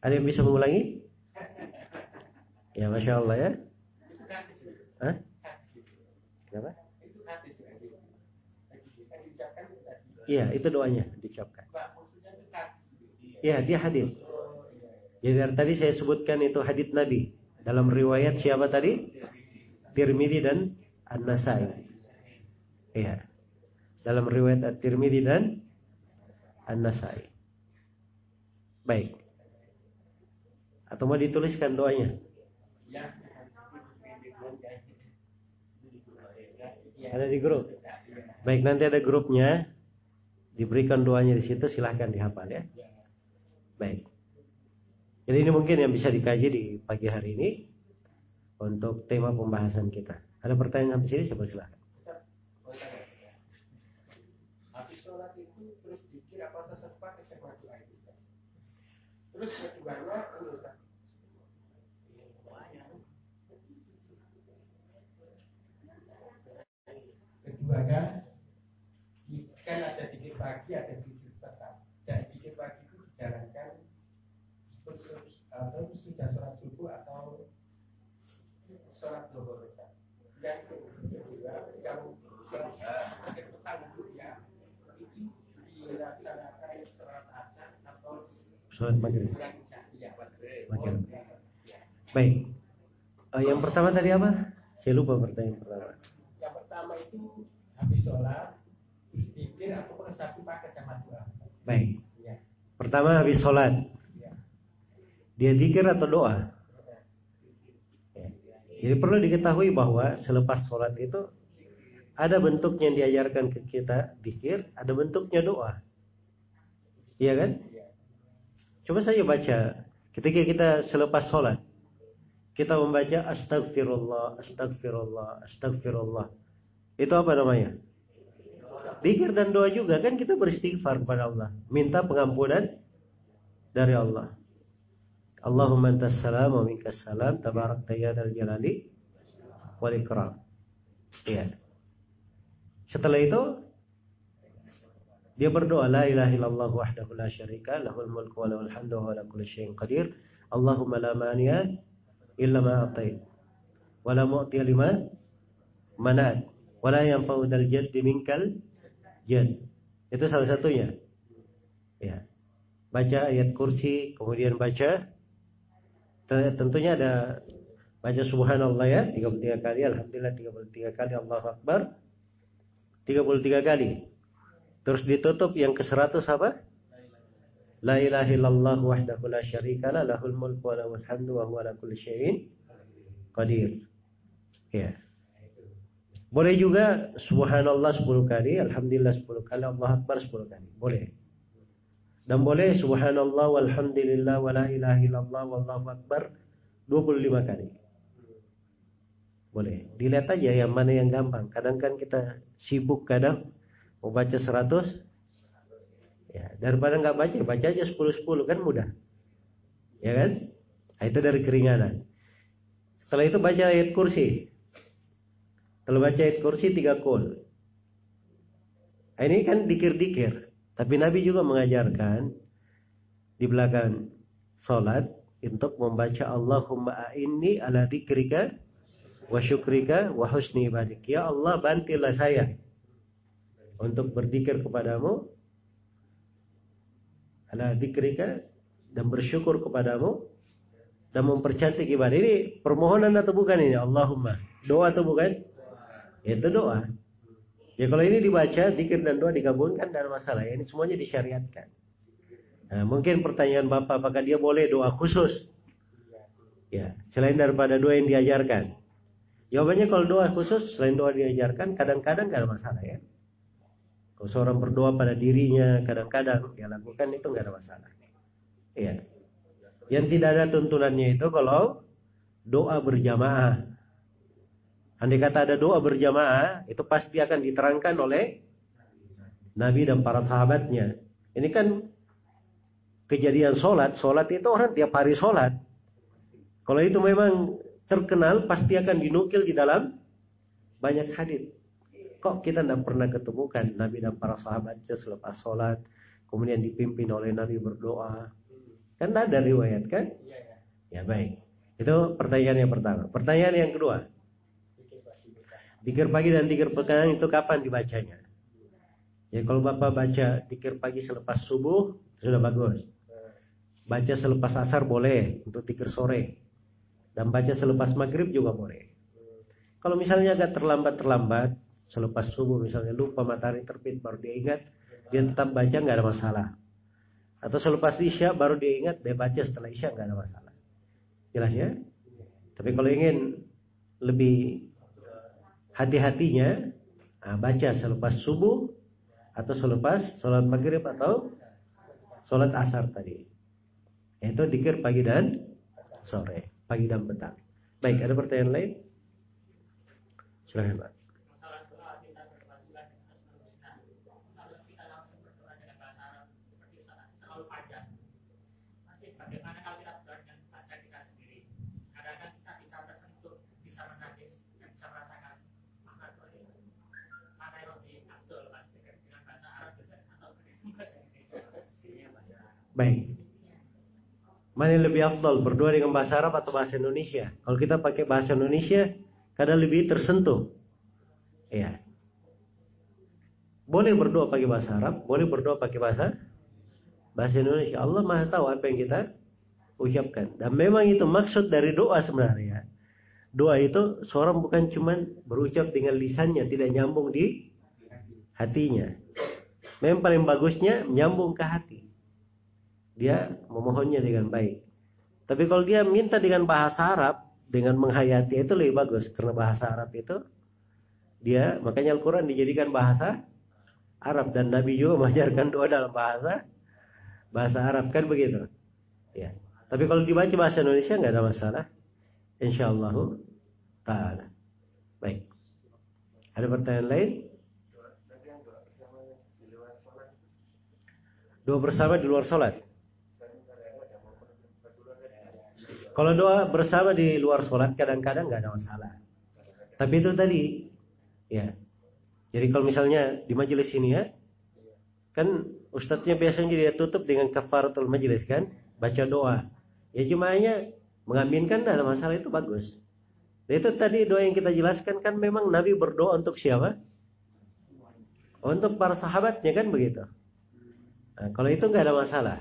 Ada mengulangi? Ya Masya Allah ya. Hah? Kenapa? Iya, itu doanya diucapkan. Iya, dia hadis. Jadi dari tadi saya sebutkan itu hadis Nabi. Dalam riwayat siapa tadi? Tirmidzi dan An-Nasai. Iya. Dalam riwayat At-Tirmidzi dan An-Nasai. Baik. Atau mau dituliskan doanya? Ada di grup. Baik, nanti ada grupnya. Diberikan doanya di situ, silahkan dihafal ya. Baik. Jadi ini mungkin yang bisa dikaji di pagi hari ini untuk tema pembahasan kita. Ada pertanyaan sampai sini? Siapa silahkan. Habis sholat itu terus keduanya keduanya kan ada tiga pagi ada tiga petang. Dan tiga pagi itu dijalankan atau sudah sholat subuh atau sholat zuhur yang kedua yang sholat petang itu ya itu dilaksanakan sholat asar atau sholat maghrib. ya, maghrib. Baik. Uh, yang pertama tadi apa? Saya lupa pertanyaan pertama. yang pertama itu habis sholat terus pikir aku satu pakai sama doa. Baik. Ya. Pertama habis sholat. Ya. Dia zikir atau doa? Ya. Jadi perlu diketahui bahwa selepas sholat itu ada bentuk yang diajarkan ke kita zikir, ada bentuknya doa. Iya kan? Coba saya baca ketika kita selepas sholat. Kita membaca astagfirullah, astagfirullah, astagfirullah. Itu apa namanya? Dikir dan doa juga kan kita beristighfar kepada Allah, minta pengampunan dari Allah. Allahumma antas salam wa minkas salam tabarak tayyadal jalali wal ikram. Iya. Setelah itu dia berdoa la ilaha illallah wahdahu la syarika lahul mulku wa lahul hamdu wa ala kulli syai'in qadir. Allahumma la mani'a illa ma atait wa la mu'tiya lima manat wala yang dal jaddi minkal jad. Itu salah satunya. Ya. Baca ayat kursi, kemudian baca tentunya ada baca subhanallah ya 33 kali, alhamdulillah 33 kali, Allahu akbar 33 kali. Terus ditutup yang ke-100 apa? La ilaha illallah wahdahu la syarika lahul mulku wa lahul hamdu wa huwa ala kulli syai'in qadir. Ya. Boleh juga subhanallah 10 kali, alhamdulillah 10 kali, Allah akbar 10 kali. Boleh. Dan boleh subhanallah walhamdulillah wa la ilaha illallah wallahu akbar 25 kali. Boleh. Dilihat aja yang mana yang gampang. Kadang kan kita sibuk kadang mau baca 100 ya daripada nggak baca baca aja 10 10 kan mudah. Ya kan? Nah, itu dari keringanan. Setelah itu baca ayat kursi. Kalau baca ayat kursi tiga kul. Ini kan dikir-dikir. Tapi Nabi juga mengajarkan di belakang sholat untuk membaca Allahumma a'inni ala dzikrika wa syukrika wa husni ibadik. Ya Allah bantilah saya untuk berzikir kepadamu ala dzikrika dan bersyukur kepadamu dan mempercantik ibadah. Ini permohonan atau bukan ini? Allahumma. Doa atau bukan? Itu doa. Ya kalau ini dibaca, zikir dan doa digabungkan dan masalah. Ya, ini semuanya disyariatkan. Nah, mungkin pertanyaan Bapak, apakah dia boleh doa khusus? Ya, selain daripada doa yang diajarkan. Jawabannya kalau doa khusus, selain doa diajarkan, kadang-kadang gak ada masalah ya. Kalau seorang berdoa pada dirinya, kadang-kadang dia lakukan itu gak ada masalah. Iya. Yang tidak ada tuntunannya itu kalau doa berjamaah. Andai kata ada doa berjamaah, itu pasti akan diterangkan oleh Nabi dan para sahabatnya. Ini kan kejadian sholat. Sholat itu orang tiap hari sholat. Kalau itu memang terkenal, pasti akan dinukil di dalam banyak hadis. Kok kita tidak pernah ketemukan Nabi dan para sahabatnya selepas sholat, kemudian dipimpin oleh Nabi berdoa. Kan ada riwayat kan? Ya baik. Itu pertanyaan yang pertama. Pertanyaan yang kedua. Dikir pagi dan dikir petang itu kapan dibacanya? Ya kalau Bapak baca dikir pagi selepas subuh sudah bagus. Baca selepas asar boleh untuk dikir sore. Dan baca selepas maghrib juga boleh. Kalau misalnya agak terlambat-terlambat, selepas subuh misalnya lupa matahari terbit baru dia ingat, dia tetap baca nggak ada masalah. Atau selepas isya baru dia ingat dia baca setelah isya nggak ada masalah. Jelas ya? Tapi kalau ingin lebih hati-hatinya, nah, baca selepas subuh atau selepas sholat maghrib atau sholat asar tadi. Itu dikir pagi dan sore, pagi dan petang. Baik, ada pertanyaan lain? Silahkan Pak. Baik. Mana yang lebih afdal berdoa dengan bahasa Arab atau bahasa Indonesia? Kalau kita pakai bahasa Indonesia, kadang lebih tersentuh. Iya. Boleh berdoa pakai bahasa Arab, boleh berdoa pakai bahasa bahasa Indonesia. Allah Maha tahu apa yang kita ucapkan. Dan memang itu maksud dari doa sebenarnya. Doa itu seorang bukan cuma berucap dengan lisannya, tidak nyambung di hatinya. Memang paling bagusnya nyambung ke hati dia memohonnya dengan baik. Tapi kalau dia minta dengan bahasa Arab, dengan menghayati itu lebih bagus karena bahasa Arab itu dia makanya Al-Qur'an dijadikan bahasa Arab dan Nabi juga mengajarkan doa dalam bahasa bahasa Arab kan begitu. Ya. Tapi kalau dibaca bahasa Indonesia nggak ada masalah. Insyaallah taala. Baik. Ada pertanyaan lain? Doa bersama di luar sholat. Kalau doa bersama di luar sholat kadang-kadang nggak ada masalah. Tapi itu tadi, ya. Jadi kalau misalnya di majelis ini ya, kan ustadznya biasanya dia tutup dengan kafaratul majelis kan, baca doa. Ya cuma hanya mengaminkan ada masalah itu bagus. Dan itu tadi doa yang kita jelaskan kan memang Nabi berdoa untuk siapa? Untuk para sahabatnya kan begitu. Nah, kalau itu nggak ada masalah.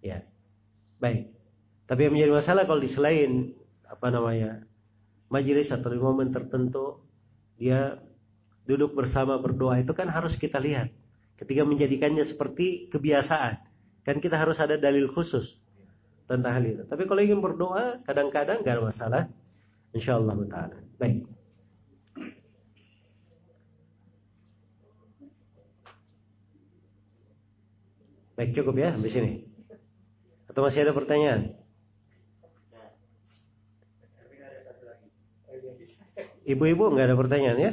Ya. Baik. Tapi yang menjadi masalah kalau di selain apa namanya majelis atau di momen tertentu dia duduk bersama berdoa itu kan harus kita lihat. Ketika menjadikannya seperti kebiasaan, kan kita harus ada dalil khusus tentang hal itu. Tapi kalau ingin berdoa, kadang-kadang gak ada masalah. Insya Allah taala. Baik. Baik cukup ya habis ini. Atau masih ada pertanyaan? Ibu-ibu nggak ada pertanyaan ya?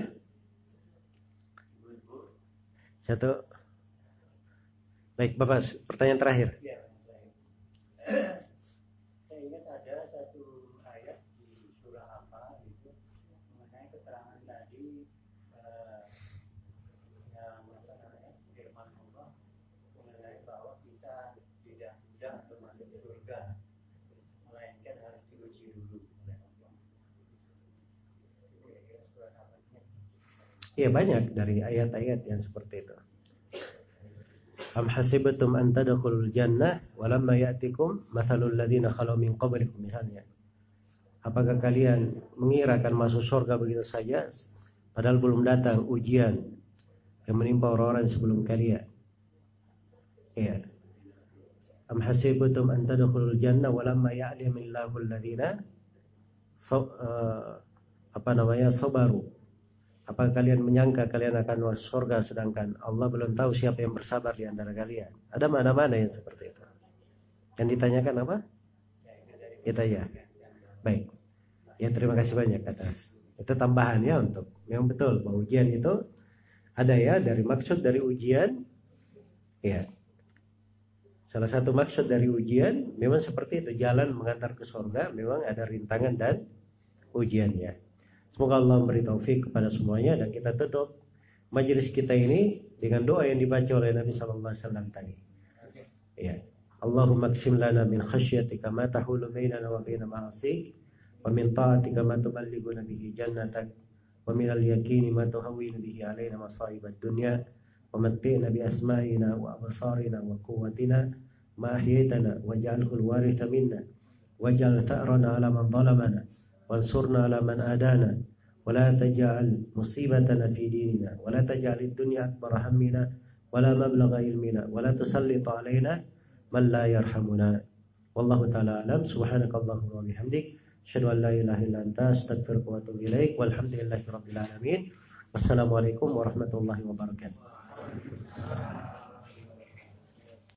Satu. Baik, Bapak, pertanyaan terakhir. Ya, eh, masuk surga melainkan harus diuji dulu oleh Allah. Kira-kira surat apa ini? Ya banyak dari ayat-ayat yang seperti itu. Am hasibatum an tadkhulul jannah walamma ya'tikum mathalul ladzina khalu min qablikum misalnya. Apakah kalian mengira akan masuk surga begitu saja padahal belum datang ujian yang menimpa orang-orang sebelum kalian? Ya. Am hasibatum an tadkhulul jannah walamma ya'lamillahu alladzina so, uh, apa namanya sabaru apa kalian menyangka kalian akan masuk surga sedangkan Allah belum tahu siapa yang bersabar di antara kalian? Ada mana-mana yang seperti itu. Yang ditanyakan apa? Kita ya. Baik. Ya terima kasih banyak atas. Itu tambahan ya untuk memang betul bahwa ujian itu ada ya dari maksud dari ujian ya. Salah satu maksud dari ujian memang seperti itu jalan mengantar ke surga memang ada rintangan dan ujiannya. Semoga Allah memberi taufik kepada semuanya dan kita tutup majelis kita ini dengan doa yang dibaca oleh Nabi sallallahu alaihi wasallam tadi. Ya. Allahumma qsim lana min khasyatika ma tahulu bainana wa baina ma'asik wa min ta'atika ma tuballighuna bihi jannatak wa min al-yaqini ma tuhawwinu bihi alaina masa'ib ad-dunya wa matti'na bi asma'ina wa absarina wa quwwatina ma ahyaytana waj'alhu al-waritha minna waj'al tha'rana 'ala man zalamana وانصرنا على من آدانا ولا تجعل مصيبتنا في ديننا ولا تجعل الدنيا أكبر همنا ولا مبلغ علمنا ولا تسلط علينا من لا يرحمنا. والله تعالى أعلم. سبحانك اللهم وبحمدك أشهد أن لا إله إلا أنت أستغفرك وأتوب إليك والحمد لله رب العالمين. والسلام عليكم ورحمة الله وبركاته.